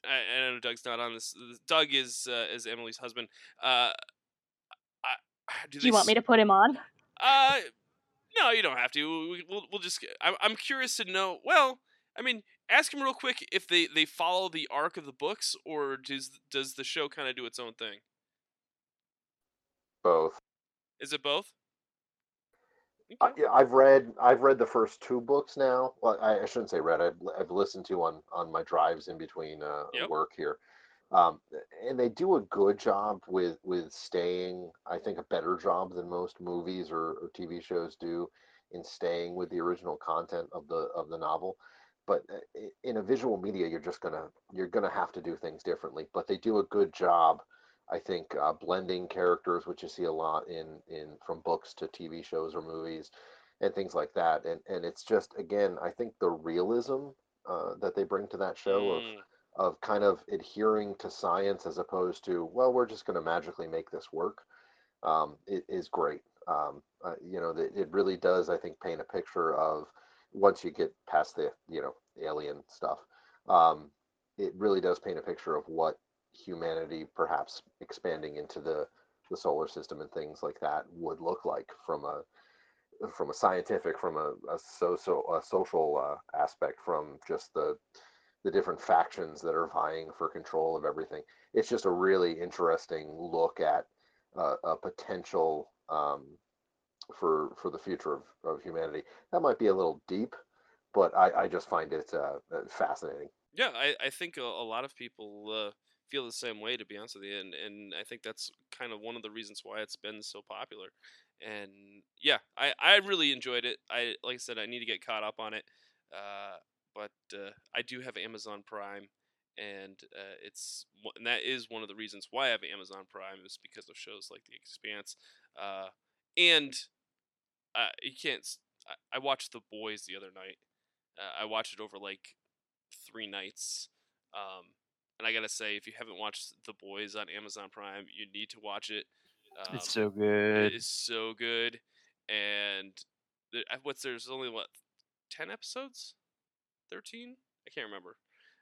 I, I know Doug's not on this. Doug is uh, is Emily's husband. Uh, I, [sighs] do, Do you want me to put him on? Uh, no, you don't have to. We, we'll we'll just. I'm I'm curious to know. Well, I mean, ask him real quick if they they follow the arc of the books, or does does the show kind of do its own thing? Both. Is it both? Uh, Okay. yeah, I've read I've read the first two books now. Well, I, I shouldn't say read. I've, I've listened to on on my drives in between uh, Yep. work here, um, and they do a good job with with staying. I think a better job than most movies or, or TV shows do in staying with the original content of the of the novel. But uh, in a visual media, you're just gonna you're gonna have to do things differently. But they do a good job I think uh, blending characters, which you see a lot in in from books to TV shows or movies, and things like that. And and it's just again, I think the realism uh, that they bring to that show of Mm, of kind of adhering to science as opposed to well, we're just going to magically make this work. Um, it is great. Um, uh, you know, it, it really does. I think paint a picture of once you get past the you know alien stuff. Um, it really does paint a picture of what humanity perhaps expanding into the the solar system and things like that would look like from a from a scientific from a, a social a social uh, aspect from just the the different factions that are vying for control of everything it's just a really interesting look at uh, a potential um, for for the future of, of humanity that might be a little deep but i, I just find it uh, fascinating yeah, I, I think a, a lot of people uh, feel the same way, to be honest with you, and and I think that's kind of one of the reasons why it's been so popular. And yeah, I, I really enjoyed it. I like I said, I need to get caught up on it. Uh, but uh, I do have Amazon Prime, and uh, it's and that is one of the reasons why I have Amazon Prime is because of shows like The Expanse, uh, and uh, you can't. I watched The Boys the other night. Uh, I watched it over like three nights. Um, and I gotta say, if you haven't watched The Boys on Amazon Prime, you need to watch it. Um, it's so good. It is so good, and the, uh, what's there's only what ten episodes, thirteen? I can't remember.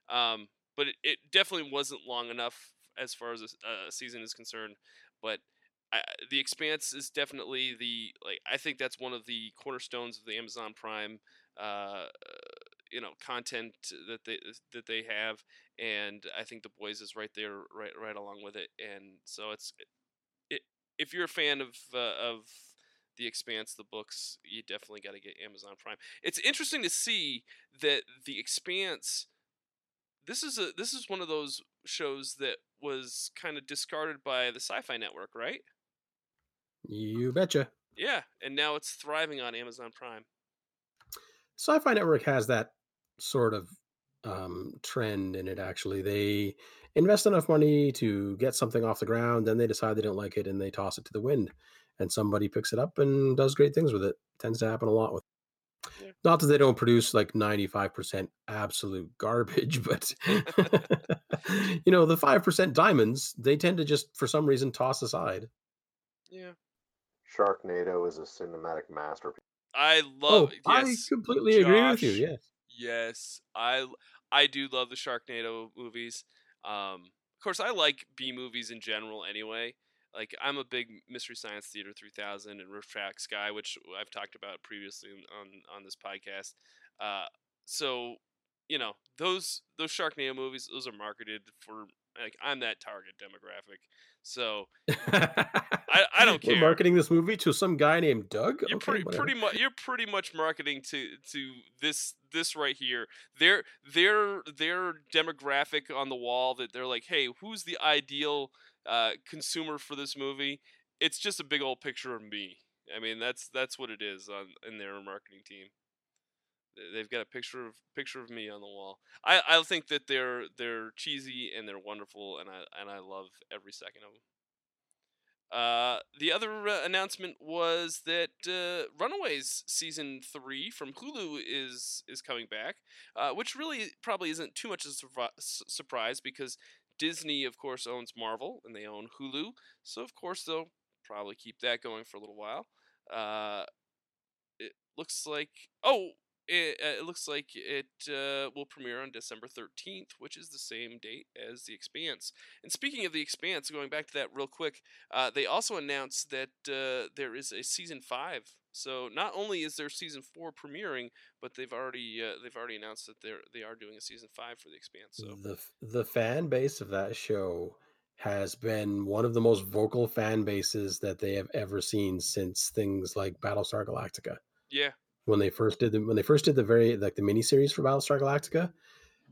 Um, but it, it definitely wasn't long enough as far as a season is concerned. But I, the Expanse is definitely the like I think that's one of the cornerstones of the Amazon Prime. Uh, you know content that they that they have and i think the boys is right there right right along with it and so it's it, if you're a fan of uh, of the expanse the books you definitely got to get amazon prime it's interesting to see that the expanse this is a this is one of those shows that was kind of discarded by the sci-fi network right You betcha. yeah and now it's thriving on amazon prime Sci-Fi Network has that sort of um, trend in it. Actually, they invest enough money to get something off the ground, then they decide they don't like it, and they toss it to the wind, and somebody picks it up and does great things with it. Tends to happen a lot with. Yeah. Not that they don't produce like ninety-five percent absolute [laughs] garbage, but [laughs] you know the five percent diamonds they tend to just for some reason toss aside. yeah Sharknado is a cinematic masterpiece. i love. Oh, love I yes completely agree with you. Josh. Yes. I I l- I do love the Sharknado movies. Um, of course, I like B movies in general anyway. Like I'm a big Mystery Science Theater 3000 and RiffTrax guy, which I've talked about previously on on this podcast. Uh, so you know those those Sharknado movies, those are marketed for like I'm that target demographic. So [laughs] I, I don't care. We're marketing this movie to some guy named Doug. you're Okay, pretty pretty much you're pretty much marketing to to this this right here their their their demographic on the wall that they're like hey who's the ideal uh, consumer for this movie it's just a big old picture of me i mean that's that's what it is on in their marketing team they've got a picture of picture of me on the wall i i think that they're they're cheesy and they're wonderful and i and i love every second of them uh, the other uh, announcement was that uh, Runaways season three from Hulu is is coming back, uh, which really probably isn't too much of a survi- s- surprise because Disney, of course, owns Marvel and they own Hulu, so of course they'll probably keep that going for a little while. Uh, it looks like oh. It, uh, it looks like it uh, will premiere on December 13th, which is the same date as The Expanse. And speaking of The Expanse, going back to that real quick, uh, they also announced that uh, there is a season five. So not only is there season four premiering, but they've already uh, they've already announced that they're they are doing a season five for the Expanse. So the the fan base of that show has been one of the most vocal fan bases that they have ever seen since things like Battlestar Galactica. yeah, When they first did the when they first did the very like the miniseries for Battlestar Galactica,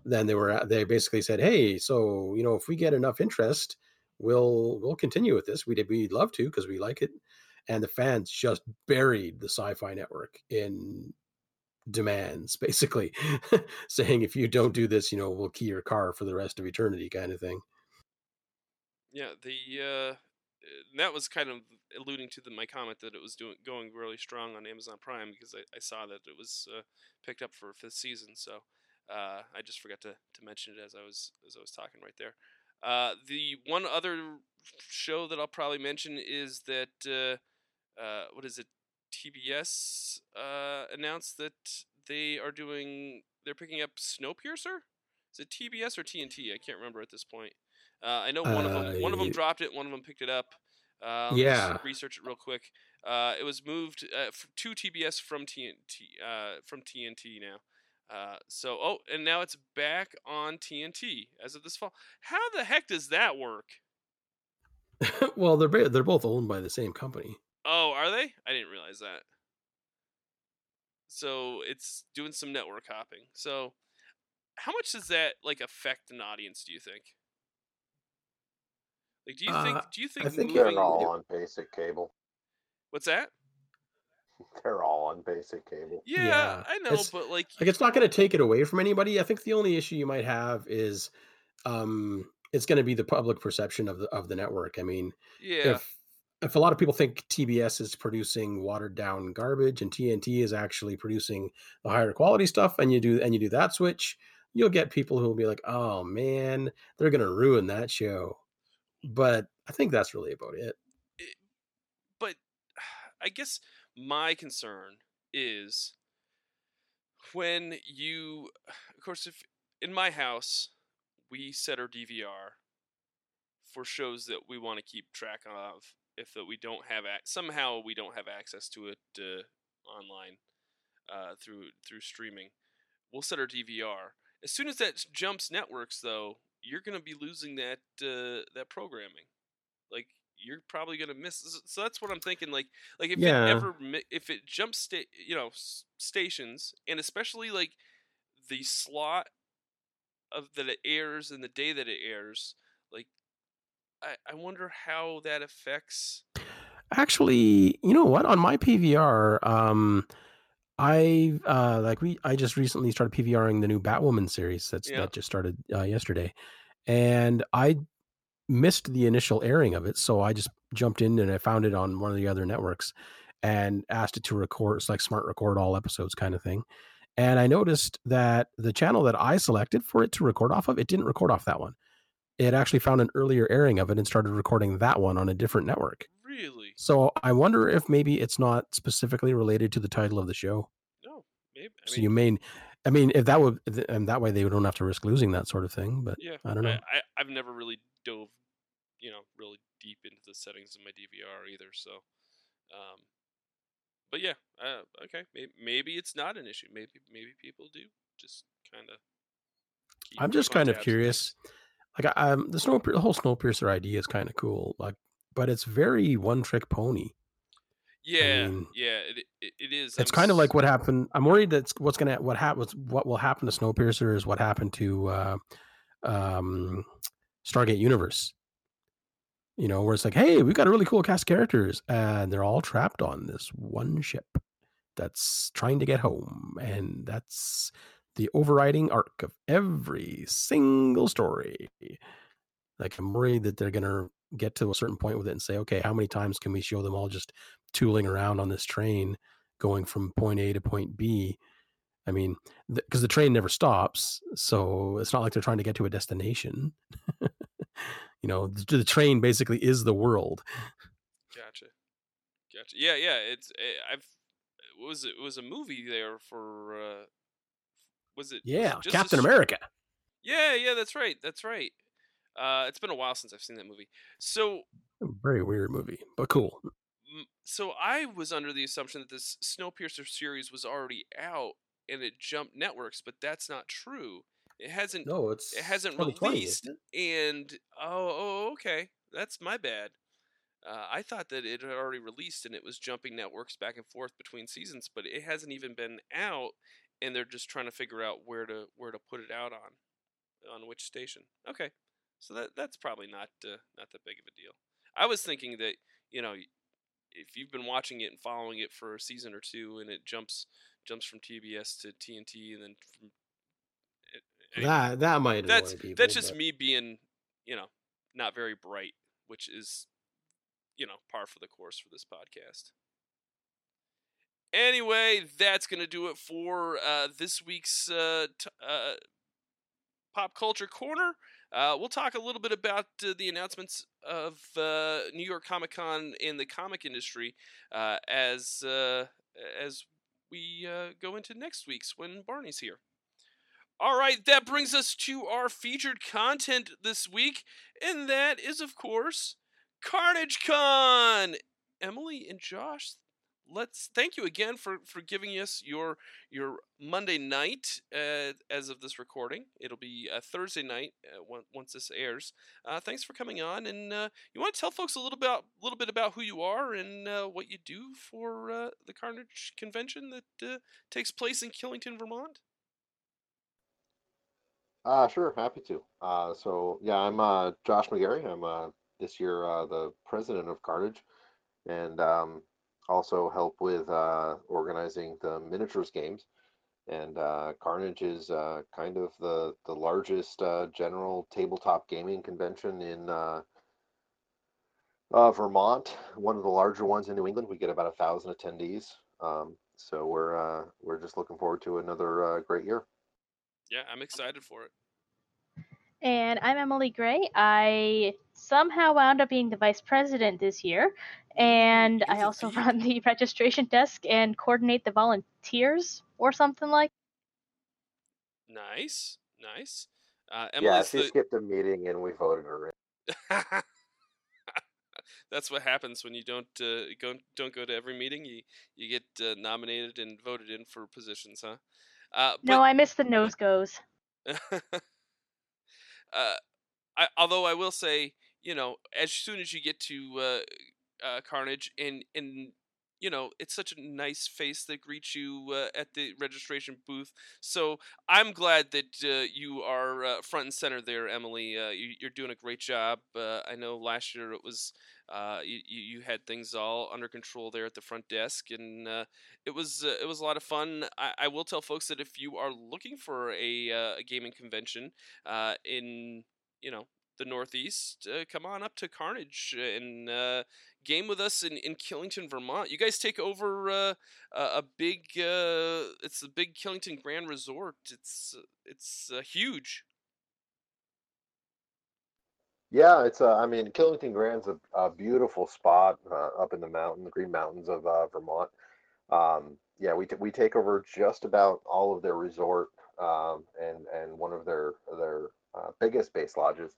then they were they basically said, "Hey, so you know if we get enough interest, we'll we'll continue with this. We'd we'd love to because we like it." And the fans just buried the Sci-Fi Network in demands, [laughs] basically saying, "If you don't do this, you know, we'll key your car for the rest of eternity," kind of thing. yeah. The uh, that was kind of alluding to the, my comment that it was doing going really strong on Amazon Prime because I, I saw that it was uh, picked up for a fifth season. So uh, I just forgot to, to mention it as I was as I was talking right there. Uh, the one other show that I'll probably mention is that uh, uh, what is it? TBS uh, announced that they are doing they're picking up Snowpiercer. Is it TBS or TNT? I can't remember at this point. Uh, I know one of them one of them Uh, dropped it, one of them picked it up. Uh, Yeah. research it real quick. Uh, it was moved uh, f- to TBS from TNT uh, from TNT now. Uh, so oh, and now it's back on TNT as of this fall. How the heck does that work? [laughs] well, they're they're both owned by the same company. Oh, are they? I didn't realize that. So it's doing some network hopping. So how much does that like affect an audience? Do you think? Like, do you think? Uh, Do you think? I think They're all on basic cable. What's that? [laughs] They're all on basic cable. Yeah, Yeah, I know, it's- but like, Like it's not going to take it away from anybody. I think the only issue you might have is um it's going to be the public perception of the of the network. I mean, yeah, if if a lot of people think TBS is producing watered down garbage and TNT is actually producing the higher quality stuff, and you do and you do that switch, you'll get people who will be like, "Oh man, they're gonna ruin that show." But I think that's really about it. it but [sighs] I guess my concern is when you, [sighs] of course, if in my house we set our DVR for shows that we want to keep track of if that we don't have ac- somehow we don't have access to it uh, online uh, through through streaming we'll set our dvr as soon as that jumps networks though you're going to be losing that uh, that programming like you're probably going to miss so that's what i'm thinking like like if Yeah. it ever if it jumps sta- you know stations and especially like the slot of that it airs and the day that it airs like i i wonder how that affects Actually, you know what? On my PVR, um, I uh, like we I just recently started PVRing the new Batwoman series that's Yeah. that just started uh, yesterday, and I missed the initial airing of it, so I just jumped in and I found it on one of the other networks and asked it to record. It's like smart record all episodes kind of thing, and I noticed that the channel that I selected for it to record off of, it didn't record off that one. It actually found an earlier airing of it and started recording that one on a different network. Really So I wonder if maybe it's not specifically related to the title of the show. no maybe i so mean you mean, I mean, if that would, and that way they don't have to risk losing that sort of thing. But yeah I don't know. I, I i've never really dove you know really deep into the settings of my dvr either so um but yeah uh, okay maybe, maybe it's not an issue maybe maybe people do just kind of I'm just kind of curious. Like, I, um, the snow, the whole Snowpiercer idea is kind of cool. Like, but it's very one trick pony. yeah mean, yeah it, it, it is It's I'm kind of like what happened. I'm worried that's what's gonna what happens. What will happen to Snowpiercer is what happened to uh, um, Stargate Universe. You know, where it's like, hey, we've got a really cool cast of characters, and they're all trapped on this one ship that's trying to get home, and that's the overriding arc of every single story. Like, I'm worried that they're gonna get to a certain point with it and say, okay, how many times can we show them all just tooling around on this train, going from point A to point B? I mean, because the train never stops, so it's not like they're trying to get to a destination. [laughs] you know, the, the train basically is the world. Gotcha, gotcha. Yeah, yeah. It's eh, I've what was it? It was a movie there for. uh Was it? was it Yeah, just a Captain America. Yeah, yeah. That's right. That's right. Uh, it's been a while since I've seen that movie. So, Very weird movie, but cool. so I was under the assumption that this Snowpiercer series was already out and it jumped networks, but that's not true. It hasn't. No, it's it hasn't released, and oh, oh, okay, that's my bad. Uh, I thought that it had already released and it was jumping networks back and forth between seasons, but it hasn't even been out, and they're just trying to figure out where to where to put it out on, on which station. Okay, so that that's probably not uh, not that big of a deal. I was thinking that you know if you've been watching it and following it for a season or two, and it jumps jumps from TBS to TNT, and then from it? That that might that's people, that's just but- me being you know not very bright which is you know par for the course for this podcast anyway that's gonna do it for uh, this week's uh, t- uh, pop culture corner uh, we'll talk a little bit about uh, the announcements of uh, New York Comic Con in the comic industry uh, as uh, as we uh, go into next week's when Barney's here. All right, that brings us to our featured content this week, and that is, of course, Carnage Con. Emily and Josh, let's thank you again for for giving us your your Monday night uh, as of this recording. It'll be a Thursday night uh, once this airs. Uh, thanks for coming on, and uh, you want to tell folks a little about little bit about who you are and uh, what you do for uh, the Carnage convention that uh, takes place in Killington, Vermont. Uh, sure, happy to. Uh, so yeah, I'm uh, Josh McGarry. I'm uh, this year uh, the president of Carnage, and um, also help with uh, organizing the miniatures games. And uh, Carnage is uh, kind of the the largest uh, general tabletop gaming convention in uh, Uh, Vermont, one of the larger ones in New England, we get about a thousand attendees. Um, so we're uh, we're just looking forward to another uh, great year. Yeah, I'm excited for it. And I'm Emily Gray. I somehow wound up being the vice president this year, and I also [laughs] run the registration desk and coordinate the volunteers or something like. Nice, nice. Uh, yeah, she the. skipped a meeting and we voted her in. [laughs] That's what happens when you don't uh, go don't go to every meeting. You you get uh, nominated and voted in for positions, huh? Uh, No, I missed the nose goes. [laughs] uh, I, although I will say, you know, as soon as you get to uh, Carnage, and and you know, it's such a nice face that greets you uh, at the registration booth. So I'm glad that uh, you are uh, front and center there, Emily. Uh, you, you're doing a great job. Uh, I know last year it was you, you had things all under control there at the front desk, and it was it was a lot of fun. I, I will tell folks that if you are looking for a, a gaming convention in you know the Northeast, uh, come on up to Carnage and uh, game with us in, in Killington, Vermont. You guys take over uh, a, big uh, it's the big Killington Grand Resort. It's it's uh, huge. Yeah, it's uh, I mean, Killington Grand's a, a beautiful spot uh, up in the mountain, the Green Mountains of uh, Vermont. Um, yeah, we t- we take over just about all of their resort um, and and one of their their uh, biggest base lodges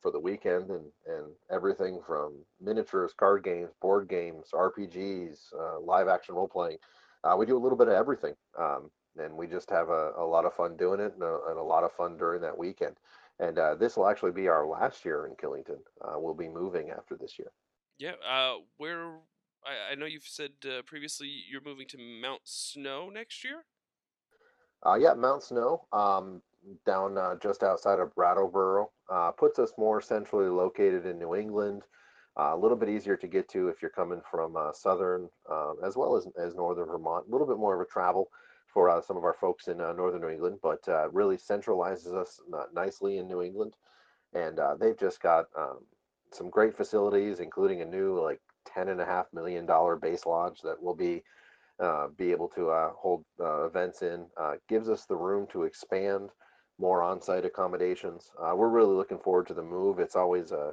for the weekend, and and everything from miniatures, card games, board games, RPGs, uh, live action role playing. Uh, we do a little bit of everything, um, and we just have a, a lot of fun doing it, and a, and a lot of fun during that weekend. And uh, this will actually be our last year in Killington. Uh, we'll be moving after this year. Yeah. Uh, where I, I know you've said uh, previously you're moving to Mount Snow next year. Uh, yeah, Mount Snow, um, down uh, just outside of Brattleboro, uh, puts us more centrally located in New England. Uh, a little bit easier to get to if you're coming from uh, southern um, as well as, as northern Vermont. A little bit more of a travel for uh, some of our folks in northern New England, but really centralizes us nicely in New England. And they've just got um, some great facilities, including a new like ten and a half million dollar base lodge that will be uh, be able to uh, hold uh, events in. Gives us the room to expand more on-site accommodations. Uh, we're really looking forward to the move. It's always a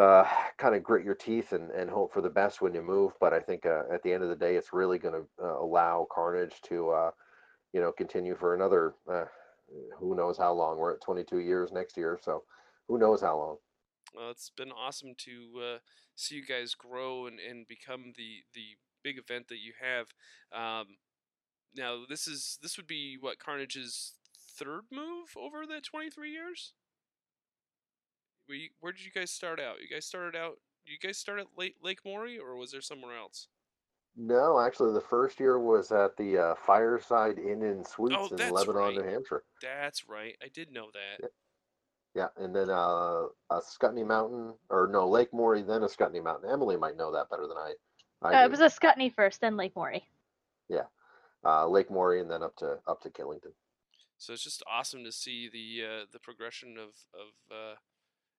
uh, kind of grit your teeth and, and hope for the best when you move. But I think uh, at the end of the day, it's really going to uh, allow Carnage to, uh, you know, continue for another, uh, who knows how long. We're at 22 years next year, so who knows how long. Well, it's been awesome to uh, see you guys grow and, and become the the big event that you have. Um, now, this is this would be what Carnage's third move over the 23 years. We where did you guys start out? You guys started out. You guys started at Lake Lake Morey, or was there somewhere else? No, actually, the first year was at the uh, Fireside Inn and Suites Oh, in Lebanon, right. New Hampshire. That's right. I did know that. Yeah, and then uh, Ascutney Mountain, or no, Lake Morey, then Ascutney Mountain. Emily might know that better than I. I Uh, it was a Scutney first, then Lake Morey. Yeah. Uh, Lake Morey, and then up to up to Killington. So it's just awesome to see the uh, the progression of of uh,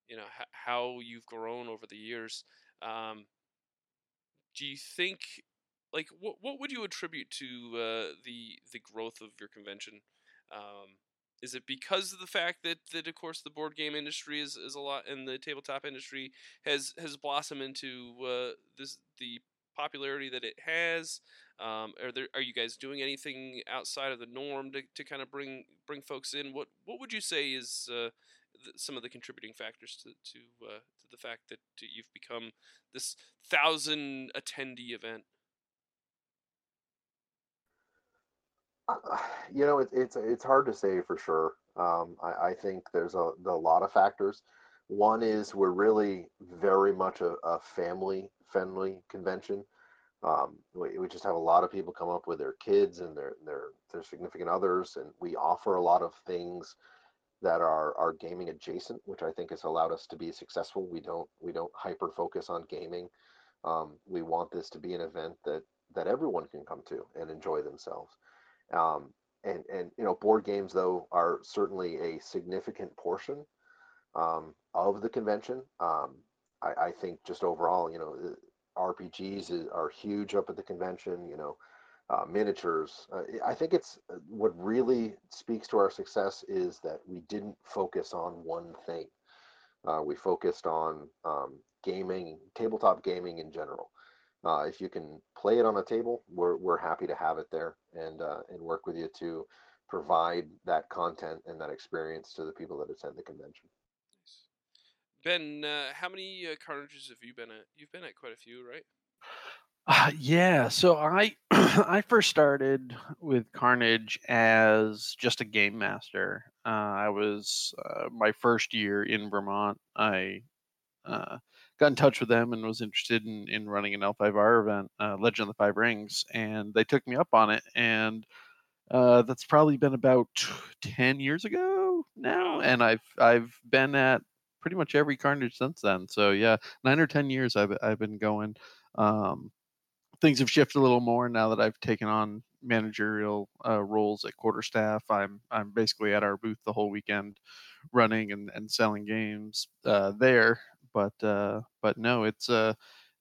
you know h- how you've grown over the years. Um, do you think like what what would you attribute to uh, the the growth of your convention? Um, is it because of the fact that, that of course the board game industry is, is a lot and the tabletop industry has has blossomed into uh, this the popularity that it has? Um, are there are you guys doing anything outside of the norm to, to kind of bring bring folks in? What what would you say is uh, th- some of the contributing factors to to uh, to the fact that you've become this thousand attendee event? Uh, [sighs] You know, it's it's it's hard to say for sure. Um, I, I think there's a, a lot of factors. One is we're really very much a, a family friendly convention. Um, we, we just have a lot of people come up with their kids and their their their significant others, and we offer a lot of things that are are gaming adjacent, which I think has allowed us to be successful. We don't we don't hyper focus on gaming. Um, we want this to be an event that that everyone can come to and enjoy themselves. Um, and and you know, board games though are certainly a significant portion um, of the convention. Um, I, I think just overall, you know, RPGs is, are huge up at the convention. You know, uh, miniatures. Uh, I think it's uh, what really speaks to our success is that we didn't focus on one thing. Uh, we focused on um, gaming, tabletop gaming in general. Uh, if you can play it on a table, we're, we're happy to have it there and uh, and work with you to provide that content and that experience to the people that attend the convention. Ben, how many carnages have you been at? You've been at quite a few, right? Uh, yeah, so I [clears throat] I first started with Carnage as just a game master. Uh, I was uh, my first year in Vermont. I uh, got in touch with them and was interested in, in running an L5R event, uh, Legend of the Five Rings, and they took me up on it. And uh, that's probably been about ten years ago now, and I've I've been at pretty much every Carnage since then. So yeah, nine or ten years I've I've been going. Um, things have shifted a little more now that I've taken on managerial uh, roles at Quarterstaff. I'm I'm basically at our booth the whole weekend, running and, and selling games uh, there. But uh, but no, it's uh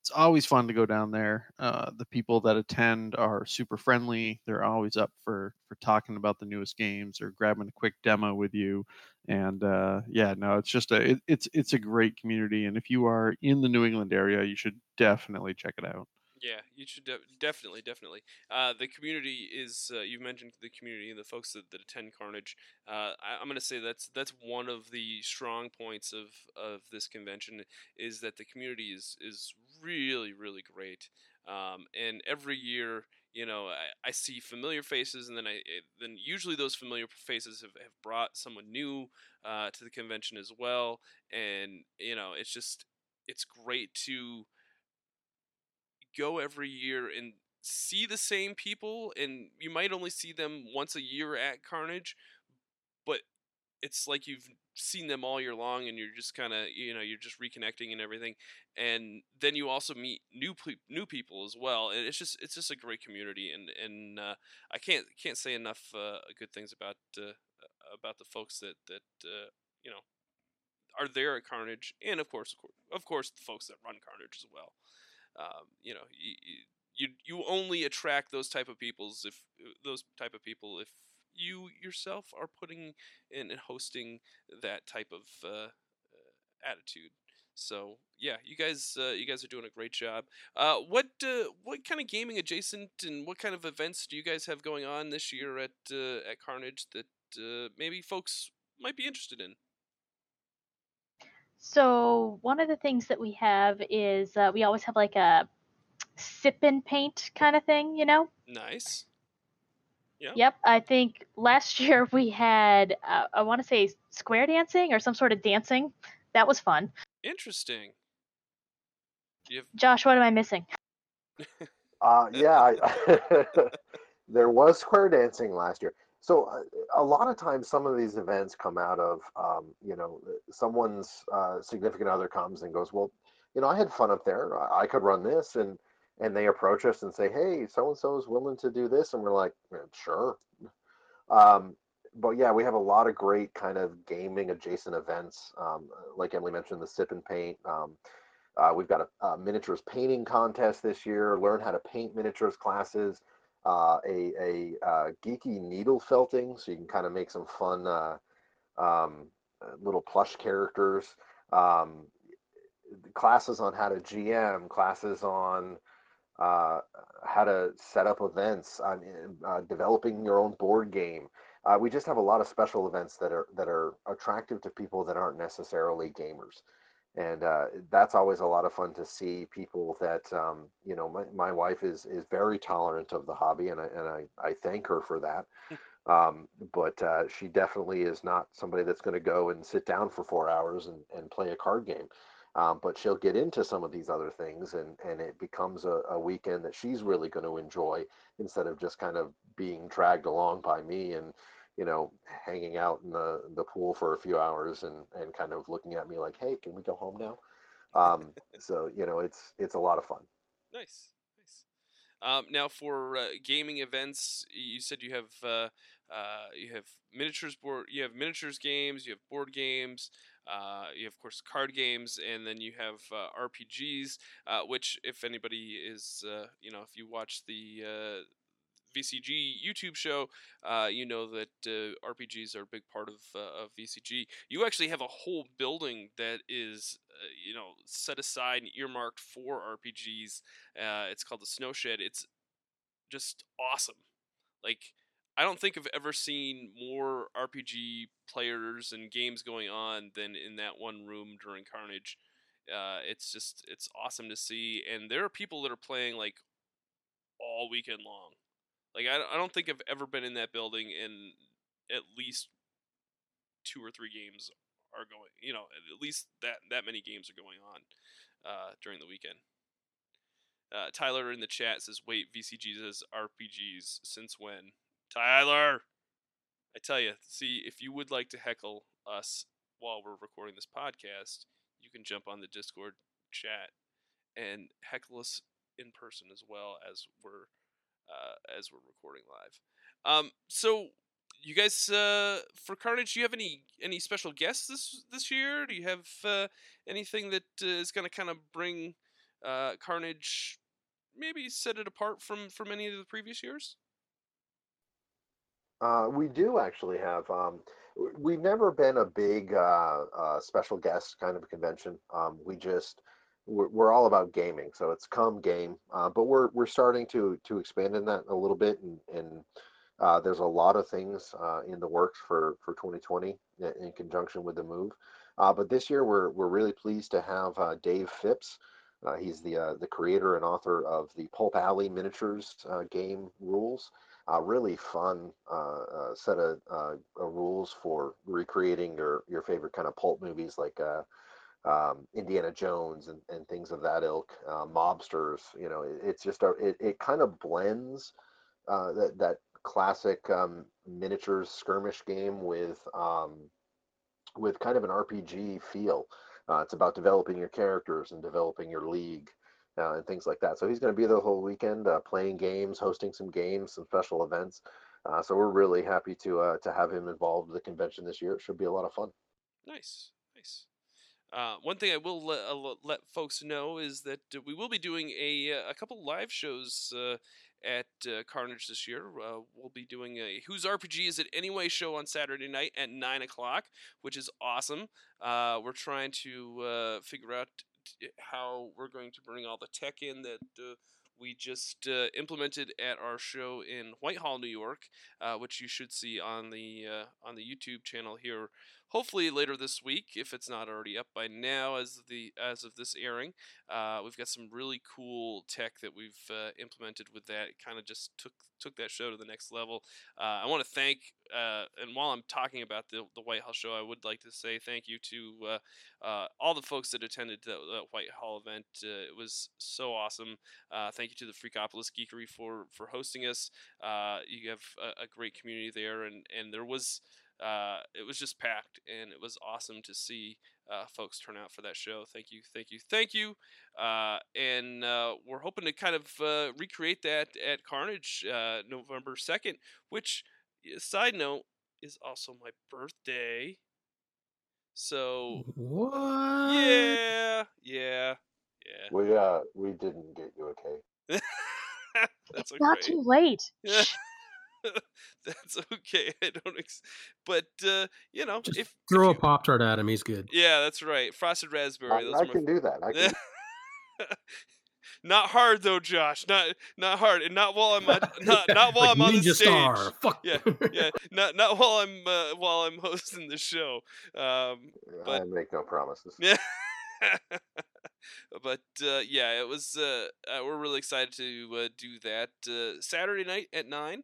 it's always fun to go down there. Uh, the people that attend are super friendly. They're always up for for talking about the newest games or grabbing a quick demo with you. And uh, yeah, no, it's just a it, it's it's a great community. And if you are in the New England area, you should definitely check it out. Yeah, you should de- definitely, definitely. Uh, the community is uh, you've mentioned the community and the folks that, that attend Carnage. Uh, I, am going to say that's that's one of the strong points of, of this convention is that the community is is really really great. Um, and every year, you know, I, I see familiar faces, and then I then usually those familiar faces have, have brought someone new uh, to the convention as well. And you know, it's just it's great to go every year and see the same people and you might only see them once a year at Carnage, but it's like you've seen them all year long and you're just kind of you know you're just reconnecting and everything and then you also meet new new people as well and it's just it's just a great community and and uh, I can't can't say enough uh, good things about uh, about the folks that that uh, you know are there at Carnage and of course of course the folks that run Carnage as well um, you know you, you you only attract those type of peoples if uh, those type of people if you yourself are putting in and hosting that type of uh, uh, attitude. So yeah, you guys uh, you guys are doing a great job. Uh, what uh, what kind of gaming adjacent and what kind of events do you guys have going on this year at uh, at Carnage that maybe folks might be interested in? So one of the things that we have is uh, we always have like a sip and paint kind of thing, you know. Nice. Yeah. Yep. I think last [laughs] year we had uh, I want to say square dancing or some sort of dancing. That was fun. Interesting. Have... Josh, what am I missing? [laughs] uh, yeah, I, [laughs] there was square dancing last year. So uh, a lot of times, some of these events come out of, um, you know, someone's uh, significant other comes and goes, well, you know, I had fun up there. I, I could run this, and and they approach us and say, hey, so and so is willing to do this, and we're like, sure. Um, but yeah, we have a lot of great kind of gaming adjacent events. Um, like Emily mentioned, the sip and paint. Um, uh, we've got a, a, miniatures painting contest this year. Learn how to paint miniatures classes uh, a, a uh, geeky needle felting, so you can kind of make some fun uh, um, uh, little plush characters. Um, classes on how to GM, classes on uh, how to set up events, on uh, developing your own board game. we just have a lot of special events that are that are attractive to people that aren't necessarily gamers and uh, that's always a lot of fun to see people that um, you know my, my wife is is very tolerant of the hobby and I, and I, I thank her for that. [laughs] Um, but uh, she definitely is not somebody that's going to go and sit down for four hours and, and play a card game. Um, but she'll get into some of these other things and, and it becomes a, a weekend that she's really going to enjoy instead of just kind of being dragged along by me and you know, hanging out in the, the pool for a few hours and, and kind of looking at me like, hey, can we go home now? Um, [laughs] so, you know, it's it's a lot of fun. Nice. Nice. Um, now, for uh, gaming events, you said you have uh, uh, you have miniatures board, you have miniatures games, you have board games. Uh, you have, of course, card games, and then you have uh, RPGs, uh, which, if anybody is, uh, you know, if you watch the uh, VCG YouTube show, uh, you know that uh, RPGs are a big part of, uh, of VCG. You actually have a whole building that is, uh, you know, set aside and earmarked for RPGs. Uh, it's called the Snow Shed. It's just awesome. Like, I don't think I've ever seen more RPG players and games going on than in that one room during Carnage. Uh, it's just it's awesome to see, and there are people that are playing like all weekend long. Like I, I don't think I've ever been in that building and at least two or three games are going. You know, at least that that many games are going on uh, during the weekend. Uh, Tyler in the chat says, "Wait, VCG says RPGs since when?" Tyler, I tell you, see if you would like to heckle us while we're recording this podcast, you can jump on the Discord chat and heckle us in person as well as we're uh, as we're recording live. Um, so you guys uh, for Carnage, do you have any any special guests this this year? Do you have uh, anything that uh, is going to kind of bring uh, Carnage, maybe set it apart from from any of the previous years? Uh, we do actually have. Um, we've never been a big special guest kind of convention. Um, we just we're, we're all about gaming, so it's come game. Uh, but we're we're starting to to expand in that a little bit, and and uh, there's a lot of things uh, in the works for for 2020 in, conjunction with the move. Uh, but this year we're we're really pleased to have uh, Dave Phipps. Uh, he's the the creator and author of the Pulp Alley miniatures game rules a really fun set of rules for recreating your your favorite kind of pulp movies like um, Indiana Jones and, and things of that ilk, uh, mobsters. You know, it, it's just a, it, it kind of blends uh, that that classic um, miniatures skirmish game with um, with kind of an RPG feel. Uh, it's about developing your characters and developing your league uh, and things like that. So he's going to be there the whole weekend, uh, playing games, hosting some games, some special events. Uh, so we're really happy to to have him involved with the convention this year. It should be a lot of fun. Nice, nice. Uh, one thing I will let, uh, let folks know is that uh, we will be doing a uh, a couple live shows uh, at Carnage this year. We'll be doing a Whose RPG Is It Anyway show on Saturday night at nine o'clock, which is awesome. We're trying to figure out how we're going to bring all the tech in that. We just uh, implemented at our show in Whitehall, New York, uh, which you should see on the uh, on the YouTube channel here. Hopefully later this week, if it's not already up by now, as the as of this airing, uh, we've got some really cool tech that we've uh, implemented with that. It kind of just took took that show to the next level. Uh, I want to thank, uh, and while I'm talking about the the Whitehall show, I would like to say thank you to uh, uh, all the folks that attended the, the Whitehall event. Uh, it was so awesome. Uh, thank you to the Freakopolis Geekery for for hosting us. You have a, a great community there, and and there was. Uh, it was just packed, and it was awesome to see uh, folks turn out for that show. Thank you, thank you, thank you. Uh, and uh, we're hoping to kind of uh, recreate that at Carnage uh, November 2nd, which, side note, is also my birthday. So, What? yeah, yeah, yeah. We uh we didn't get you a cake. [laughs] That's It's not too late. [laughs] Yeah. [laughs] That's okay. I don't. Ex- but uh, you know, Just if throw if a pop tart at him. He's good. Yeah, that's right. Frosted raspberry. I, Those I are my can do that. I can. [laughs] not hard though, Josh. Not not hard, and not while I'm on, [laughs] not not while Like I'm on the Ninja stage. Star. Fuck. Yeah, yeah, not not while I'm uh, while I'm hosting the show. Um, I make no promises. yeah. but uh, yeah, it was. Uh, uh, we're really excited to uh, do that uh, Saturday night at nine,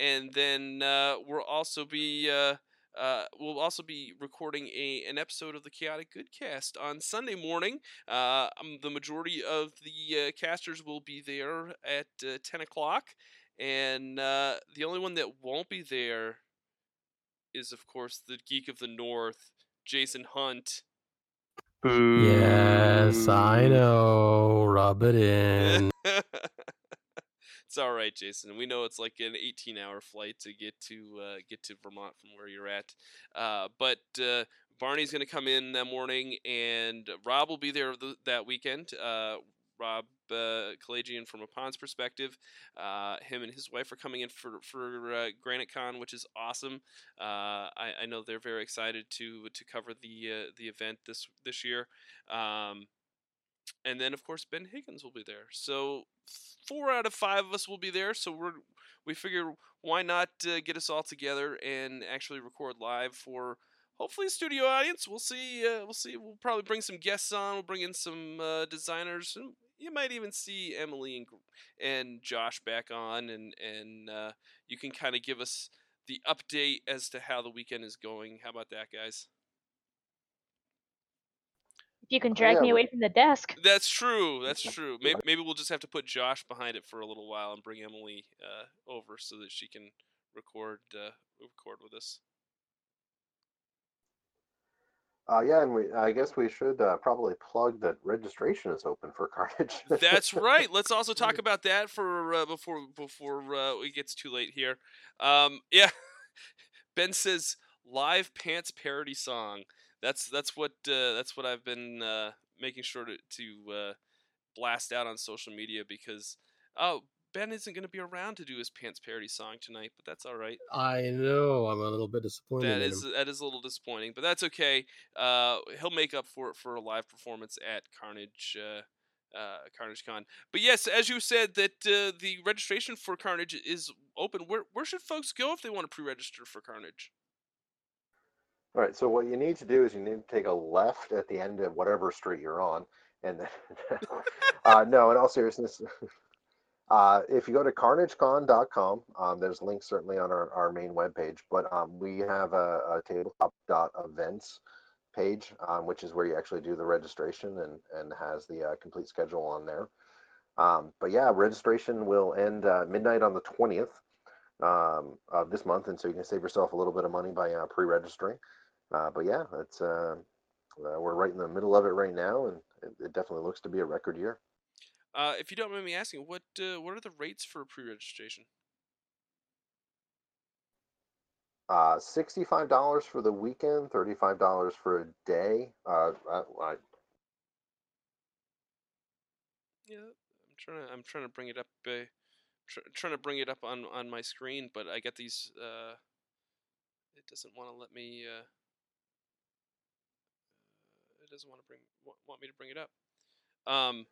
and then uh, we'll also be. Uh, uh, we'll also be recording a an episode of the Chaotic Goodcast on Sunday morning. Uh, um, the majority of the uh, casters will be there at uh, ten o'clock, and uh, the only one that won't be there is, of course, the Geek of the North, Jason Hunt. Boo. Yes, I know. Rub it [laughs] in. It's all right, Jason. We know it's like an 18-hour flight to get to uh, get to Vermont from where you're at. Uh, but uh, Barney's going to come in that morning, and Rob will be there th- that weekend. Uh, Rob uh, from a Pawn's perspective. Uh, him and his wife are coming in for for uh, Granite Con, which is awesome. Uh, I, I know they're very excited to to cover the uh, the event this this year. Um, and then of course Ben Higgins will be there. So four out of five of us will be there. So we're we figure why not uh, get us all together and actually record live for hopefully a studio audience. We'll see. Uh, we'll see. We'll probably bring some guests on. We'll bring in some uh, designers. And you might even see Emily and and Josh back on, and and uh, you can kind of give us the update as to how the weekend is going. How about that, guys? If you can drag yeah, me away from the desk. That's true. That's true. Maybe, maybe we'll just have to put Josh behind it for a little while and bring Emily uh, over so that she can record uh, record with us. Uh, yeah, and we, I guess we should uh, probably plug that registration is open for Carnage. That's right. Let's also [laughs] talk about that for uh, before before uh, it gets too late here. Um, yeah, [laughs] Ben says live pants parody song. That's that's what uh, that's what I've been uh, making sure to to uh, blast out on social media because oh Ben isn't going to be around to do his pants parody song tonight, but that's all right. I know. I'm a little bit disappointed. That is him. that is a little disappointing, but that's okay. Uh, he'll make up for it for a live performance at Carnage. Uh, uh, Carnage Con. But yes, as you said, that uh, the registration for Carnage is open. Where where should folks go if they want to pre-register for Carnage? All right, so what you need to do is you need to take a left at the end of whatever street you're on, and then, [laughs] uh, no, in all seriousness, [laughs] uh, if you go to carnagecon.com, um, there's links certainly on our, our main webpage, but um, we have a, a tabletop.events page, um, which is where you actually do the registration and, and has the uh, complete schedule on there. Um, but yeah, registration will end uh, midnight on the 20th um, of this month, and so you can save yourself a little bit of money by uh, pre-registering. Uh, but yeah, it's uh, uh, we're right in the middle of it right now, and it, it definitely looks to be a record year. Uh, if you don't mind me asking, what uh, what are the rates for pre-registration? Uh, sixty-five dollars for the weekend, thirty-five dollars for a day. Uh, I, I, Yeah, I'm trying to I'm trying to bring it up. Uh, tr- trying to bring it up on on my screen, but I get these. Uh, it doesn't want to let me. Doesn't want to bring want me to bring it up. Um,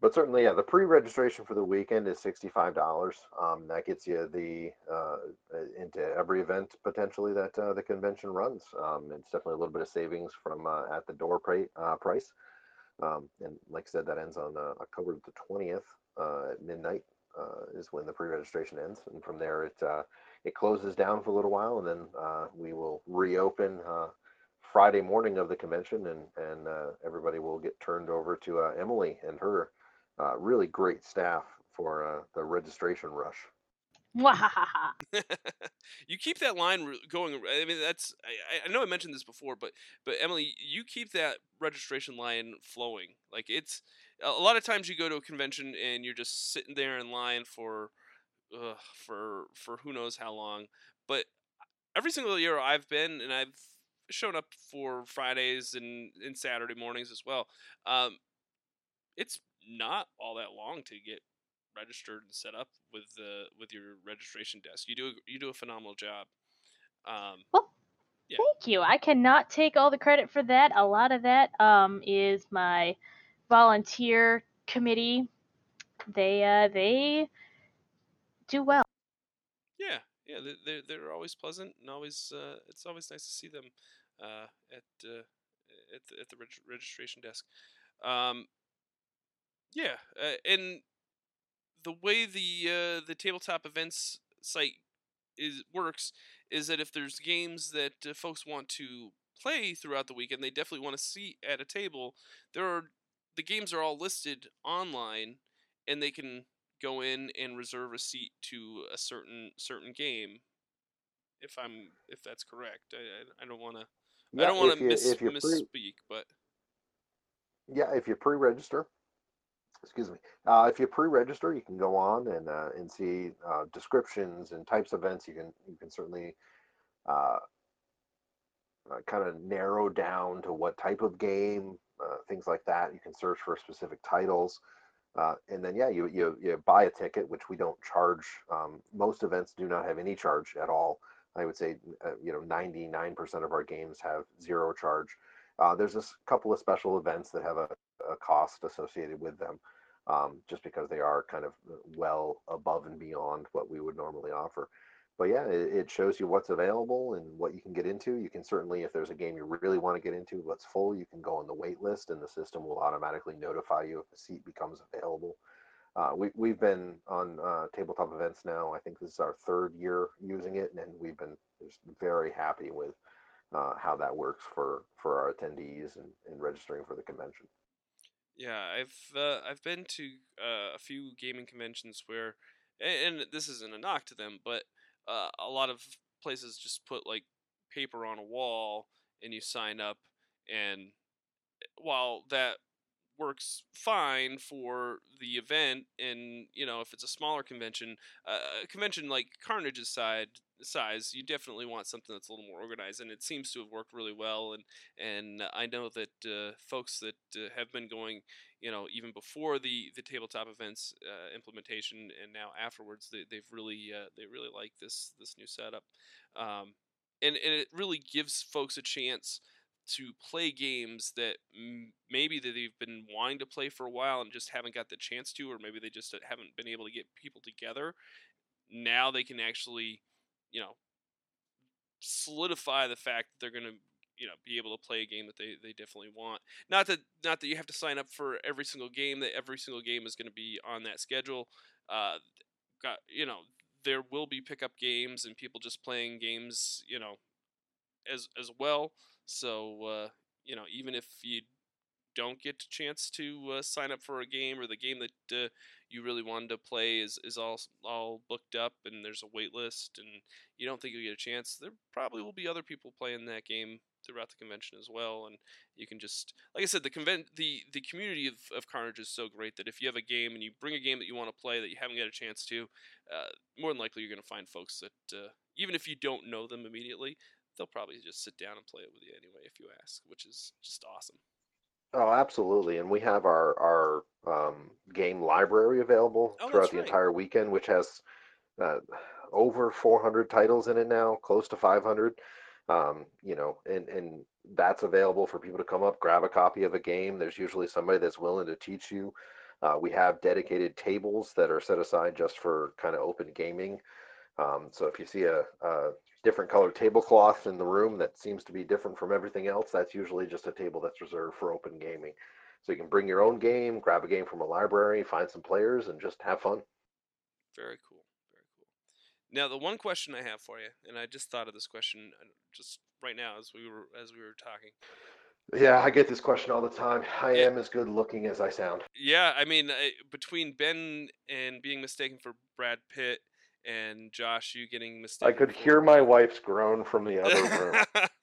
but certainly, yeah, the pre-registration for the weekend is sixty-five dollars. Um, that gets you the uh, uh, into every event potentially that uh, the convention runs. Um, it's definitely a little bit of savings from uh, at the door uh, price. Um, and like I said, that ends on uh, October the twentieth at midnight. Is when the pre-registration ends, and from there it it closes down for a little while, and then we will reopen Friday morning of the convention, and and uh, everybody will get turned over to uh, Emily and her uh, really great staff for uh, the registration rush. Mwahaha. [laughs] you keep that line going. I mean, that's I, I know I mentioned this before, but but Emily, you keep that registration line flowing. Like it's a a lot of times you go to a convention and you're just sitting there in line for uh, for for who knows how long. But every single year I've been and I've shown up for Fridays and, and Saturday mornings as well. Um, it's not all that long to get registered and set up with the with your registration desk. You do a, you do a phenomenal job. Um, Well, Yeah. thank you. I cannot take all the credit for that. A lot of that um, is my volunteer committee. They uh, they do well. yeah, yeah, they- they're they're always pleasant and always uh, it's always nice to see them uh, at uh, at the, at the reg- registration desk. Um, yeah, uh, and the way the uh, the tabletop events site is works is that if there's games that uh, folks want to play throughout the weekend, they definitely want to see at a table. There are the games are all listed online, and they can go in and reserve a seat to a certain certain game. If I'm if that's correct, I I, I don't want to I don't want to miss, if you pre- misspeak, but Yeah, if you pre-register, excuse me, uh, if you pre-register, you can go on and uh, and see uh, descriptions and types of events. You can you can certainly uh, uh, kind of narrow down to what type of game, uh, things like that. You can search for specific titles. Uh, and then yeah, you, you you buy a ticket, which we don't charge. Um, most events do not have any charge at all. I would say uh, you know 99% of our games have zero charge. Uh, there's a couple of special events that have a, a cost associated with them, um, just because they are kind of uh, well above and beyond what we would normally offer but yeah, it, it, shows you what's available and what you can get into. You can certainly, if there's a game you really want to get into that's full, you can go on the wait list and the system will automatically notify you if a seat becomes available. Uh, we, we've been on uh, tabletop events now. I think this is our third year using it, and we've been just very happy with uh, how that works for, for our attendees and, and registering for the convention. Yeah, I've uh, I've been to uh, a few gaming conventions where, and, and this isn't a knock to them, but a lot of places just put like paper on a wall and you sign up and eh, while that works fine for the event and you know if it's a smaller convention uh, a convention like carnage's side size you definitely want something that's a little more organized and it seems to have worked really well and and i know that uh, folks that uh, have been going you know even before the the tabletop events uh, implementation and now afterwards they, they've really uh, they really like this this new setup. Um, and and it really gives folks a chance to play games that maybe that they've been wanting to play for a while and just haven't got the chance to or maybe they just uh, haven't been able to get people together now they can actually you know solidify the fact that they're going to you know be able to play a game that they, they definitely want. Not that not that you have to sign up for every single game. That every single game is going to be on that schedule. Uh, got you know there will be pickup games and people just playing games you know as as well. So uh, you know even if you don't get a chance to uh, sign up for a game or the game that uh, you really wanted to play is, is all all booked up and there's a wait list and you don't think you'll get a chance, there probably will be other people playing that game throughout the convention as well. And you can just, like I said, the convent the the community of, of Carnage is so great that if you have a game and you bring a game that you want to play that you haven't got a chance to, uh, more than likely you're going to find folks that uh, even if you don't know them immediately, they'll probably just sit down and play it with you anyway if you ask, which is just awesome. Oh, absolutely. And we have our our um, game library available Oh, throughout the right. entire weekend, which has uh, over 400 titles in it now, close to 500. Um, you know, and and that's available for people to come up, grab a copy of a game. There's usually somebody that's willing to teach you. Uh, we have dedicated tables that are set aside just for kind of open gaming. Um, so if you see a, a different colored tablecloth in the room that seems to be different from everything else, that's usually just a table that's reserved for open gaming. So you can bring your own game, grab a game from a library, find some players, and just have fun. Very cool. Very cool. Now, the one question I have for you, and I just thought of this question uh, just right now as we were as we were talking. Yeah, I get this question all the time. I Yeah. am as good looking as I sound. Yeah, I mean, I, between Ben and being mistaken for Brad Pitt, and Josh, you getting mistaken. I could hear my wife's groan from the other room. [laughs]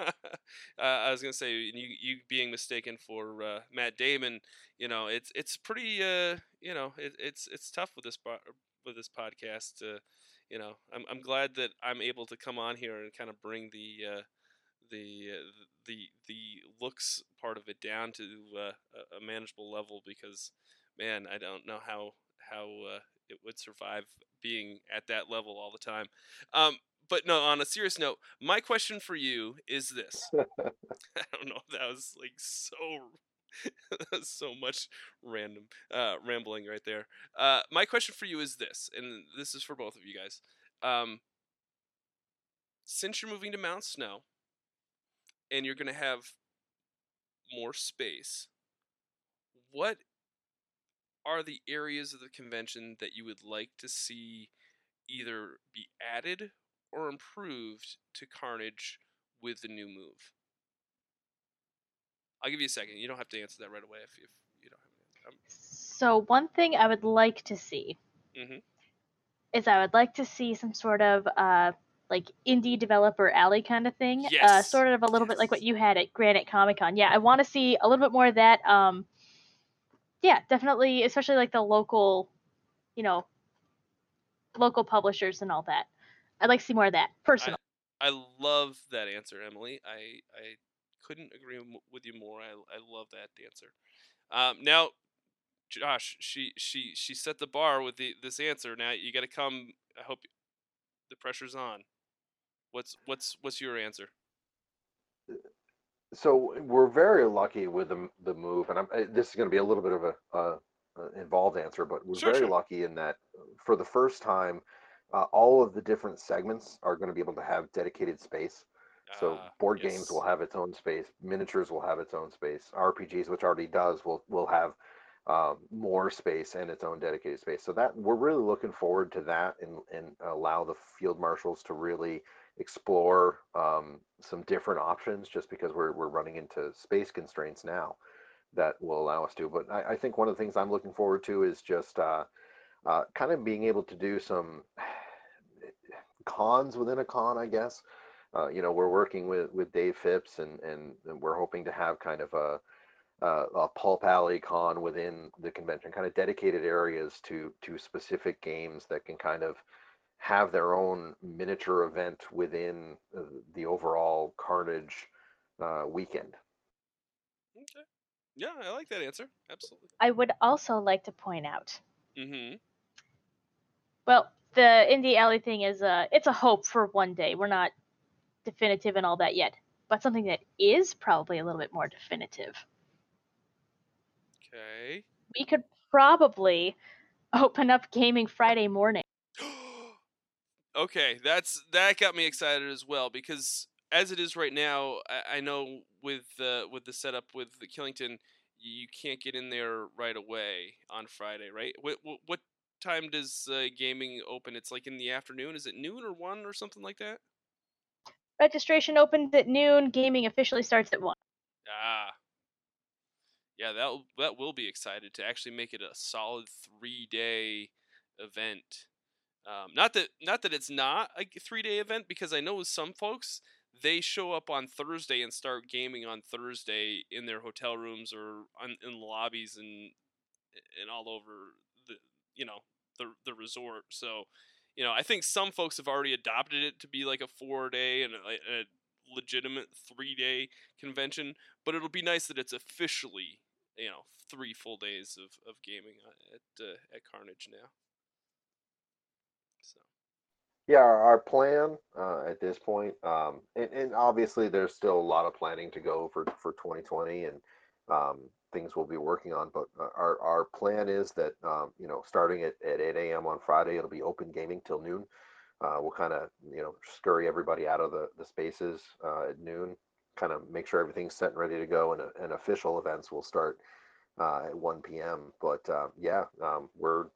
uh, I was gonna say you you being mistaken for uh, Matt Damon. You know, it's it's pretty. Uh, you know, it, it's it's tough with this with this podcast. Uh, you know, I'm I'm glad that I'm able to come on here and kind of bring the uh, the uh, the the looks part of it down to uh, a- a manageable level because man, I don't know how how uh, it would survive being at that level all the time. Um, but no, on a serious note, my question for you is this. [laughs] [laughs] I don't know if that was like so [laughs] so much random uh, rambling right there. Uh, my question for you is this, and this is for both of you guys. Um, since you're moving to Mount Snow, and you're gonna have more space, what are the areas of the convention that you would like to see either be added or improved to Carnage with the new move? I'll give you a second. You don't have to answer that right away if, if you don't have an answer. So one thing I would like to see Mhm. is I would like to see some sort of uh like indie developer alley kind of thing. Uh, Yes. sort of a little bit like what you had at Granite Comic Con. Yeah, I want to see a little bit more of that. Um, yeah, definitely, especially like the local, you know, local publishers and all that. I'd like to see more of that personally. I love that answer, Emily. I I couldn't agree with you more. I I love that answer. Um, now, Josh, she she she set the bar with the this answer. Now you got to come. I hope the pressure's on. What's what's what's your answer? So we're very lucky with the the move, and I'm, uh, this is going to be a little bit of a, uh uh involved answer, but we're Sure, very sure. lucky in that uh, for the first time, uh, all of the different segments are going to be able to have dedicated space. So Ah, board games will have its own space, miniatures will have its own space, RPGs, which already does, will will have um, more space and its own dedicated space. So that we're really looking forward to that, and and allow the field marshals to really explore um, some different options, just because we're we're running into space constraints now that will allow us to. But I, I think one of the things I'm looking forward to is just uh, uh, kind of being able to do some [sighs] cons within a con, I guess. Uh, you know, we're working with with Dave Phipps, and and, and we're hoping to have kind of a uh, a pulp alley con within the convention, kind of dedicated areas to to specific games that can kind of have their own miniature event within uh, the overall Carnage uh, weekend. Okay. Yeah, I like that answer. Absolutely. I would also like to point out. Mm-hmm. Well, the indie alley thing is uh it's a hope for one day. We're not definitive and all that yet, but something that is probably a little bit more definitive. Okay. We could probably open up gaming Friday morning. Okay, that's that got me excited as well because as it is right now, I, I know with the with the setup with the Killington, you can't get in there right away on Friday, right? What what, what time does uh, gaming open? It's like in the afternoon. Is it noon or one or something like that? Registration opens at noon. Gaming officially starts at one. Ah. Yeah, that that will be excited to actually make it a solid three day event. Um, not that not that it's not a three day event because I know some folks they show up on Thursday and start gaming on Thursday in their hotel rooms or on, in lobbies and and all over the you know the the resort. So you know I think some folks have already adopted it to be like a four day and a, a legitimate three day convention, but it'll be nice that it's officially, you know, three full days of, of gaming uh, at uh, at Carnage now. Yeah, our, plan uh, at this point, um, and, and obviously there's still a lot of planning to go for, for 2020 and um, things we'll be working on. But uh, our, our plan is that, um, you know, starting at, at 8 a.m. on Friday, it'll be open gaming till noon. Uh, we'll kind of, you know, scurry everybody out of the, the spaces uh, at noon, kind of make sure everything's set and ready to go. And, uh, and official events will start uh, at 1 p.m. But yeah, um, we're,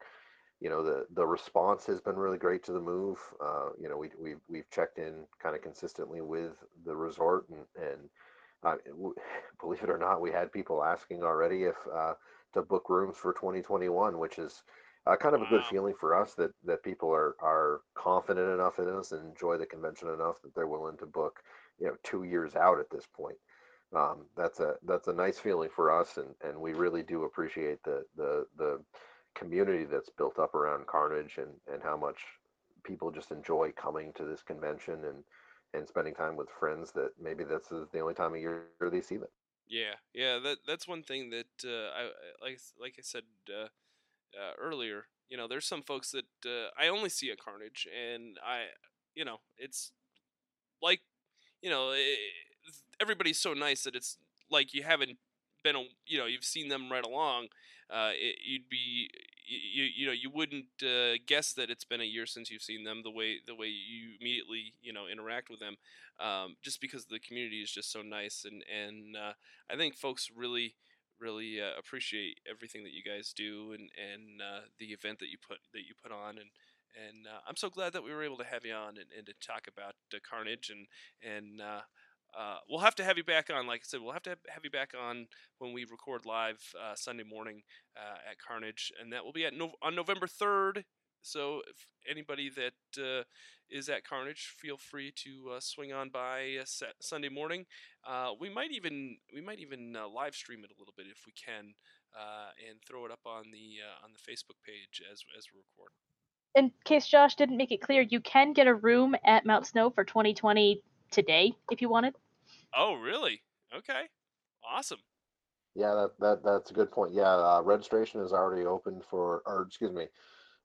you know the the response has been really great to the move. Uh, you know, we we've we've checked in kind of consistently with the resort, and and uh, w- [laughs] believe it or not, we had people asking already if uh, to book rooms for 2021, which is uh, kind of a good feeling for us that that people are are confident enough in us and enjoy the convention enough that they're willing to book, you know, two years out at this point. Um, that's a that's a nice feeling for us, and and we really do appreciate the the the community that's built up around Carnage and, and how much people just enjoy coming to this convention and, and spending time with friends that maybe this is the only time of year they see them. yeah, yeah, that that's one thing that uh, I like like I said uh, uh, earlier. You know, there's some folks that uh, I only see at Carnage, and I, you know, it's like, you know, eh, everybody's so nice that it's like you haven't been, a, you know, you've seen them right along. Uh, it, you'd be, you, you know, you wouldn't uh, guess that it's been a year since you've seen them. The way the way you immediately, you know, interact with them, um, just because the community is just so nice, and and uh, I think folks really really uh, appreciate everything that you guys do and and uh, the event that you put that you put on and and uh, I'm so glad that we were able to have you on and, and to talk about uh, Carnage and and uh, we'll have to have you back on. Like I said, we'll have to have, you back on when we record live uh, Sunday morning uh, at Carnage, and that will be at no- on November third. So if anybody that uh, is at Carnage, feel free to uh, swing on by uh, Sunday morning. We might even we might even live stream it a little bit if we can, and throw it up on the on the Facebook page as as we record. in case Josh didn't make it clear, you can get a room at Mount Snow for 2020 today if you wanted. Oh, really? Okay. Awesome. Yeah, that, that that's a good point. Yeah, uh, registration is already open for, or excuse me,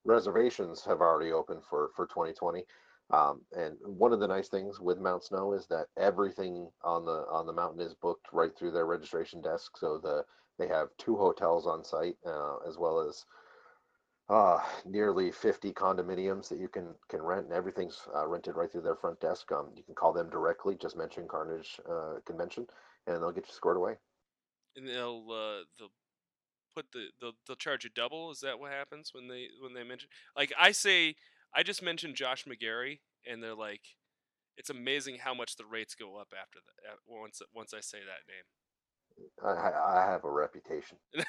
reservations have already opened for for 2020. Um, and one of the nice things with Mount Snow is that everything on the on the mountain is booked right through their registration desk. So the they have two hotels on site uh, as well as uh, nearly 50 condominiums that you can can rent, and everything's uh, rented right through their front desk. Um, you can call them directly, just mention Carnage uh, Convention, and they'll get you scored away. And they'll uh, they'll put the they'll, they'll charge you double. Is that what happens when they when they mention? Like I say, I just mentioned Josh McGarry, and they're like, it's amazing how much the rates go up after that once once I say that name. I, I have a reputation. [laughs] no,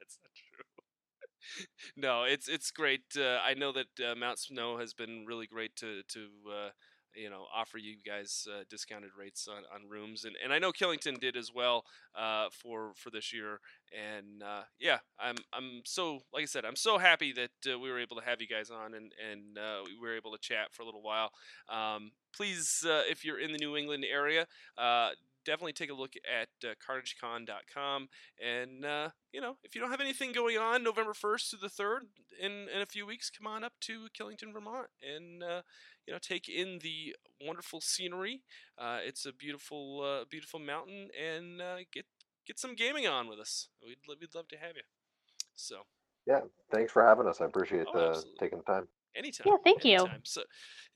it's not true. [laughs] no, it's it's great. Uh, I know that uh, Mount Snow has been really great to to uh, you know offer you guys uh, discounted rates on, on rooms, and, and I know Killington did as well uh, for for this year. And uh, yeah, I'm I'm so like I said, I'm so happy that we were able to have you guys on, and and we were able to chat for a little while. Um, please, if you're in the New England area definitely take a look at uh, carnagecon.com. And, uh, you know, if you don't have anything going on November 1st to the 3rd in, in a few weeks, come on up to Killington, Vermont and, uh, you know, take in the wonderful scenery. Uh, it's a beautiful, uh, beautiful mountain and uh, get get some gaming on with us. We'd, we'd love to have you. So. Yeah, thanks for having us. I appreciate oh, taking the time. Anytime. Yeah, thank anytime. you. So,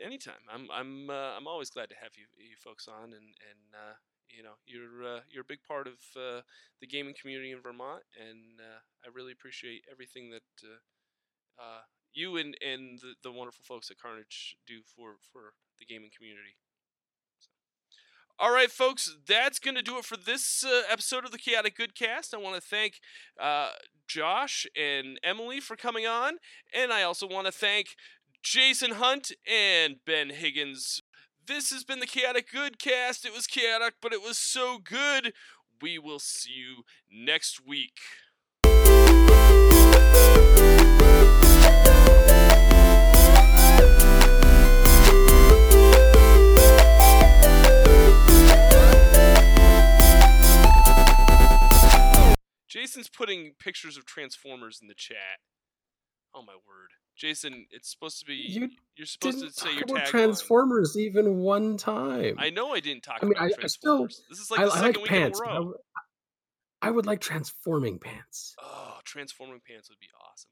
anytime. I'm I'm uh, I'm always glad to have you you folks on, and and uh, you know you're uh, you're a big part of uh, the gaming community in Vermont, and uh, I really appreciate everything that uh, uh, you and and the, the wonderful folks at Carnage do for for the gaming community. All right, folks, that's going to do it for this uh, episode of the Chaotic Goodcast. I want to thank Josh and Emily for coming on, and I also want to thank Jason Hunt and Ben Higgins this has been the Chaotic Good cast. It was chaotic, but it was so good. We will see you next week. Jason's putting pictures of Transformers in the chat. Oh my word. Jason, it's supposed to be. You are supposed to say your about Transformers even one time. I know I didn't talk I mean, about I, Transformers. I still, this is like I, the I second like week pants. in a row. I would like transforming pants. Oh, transforming pants would be awesome.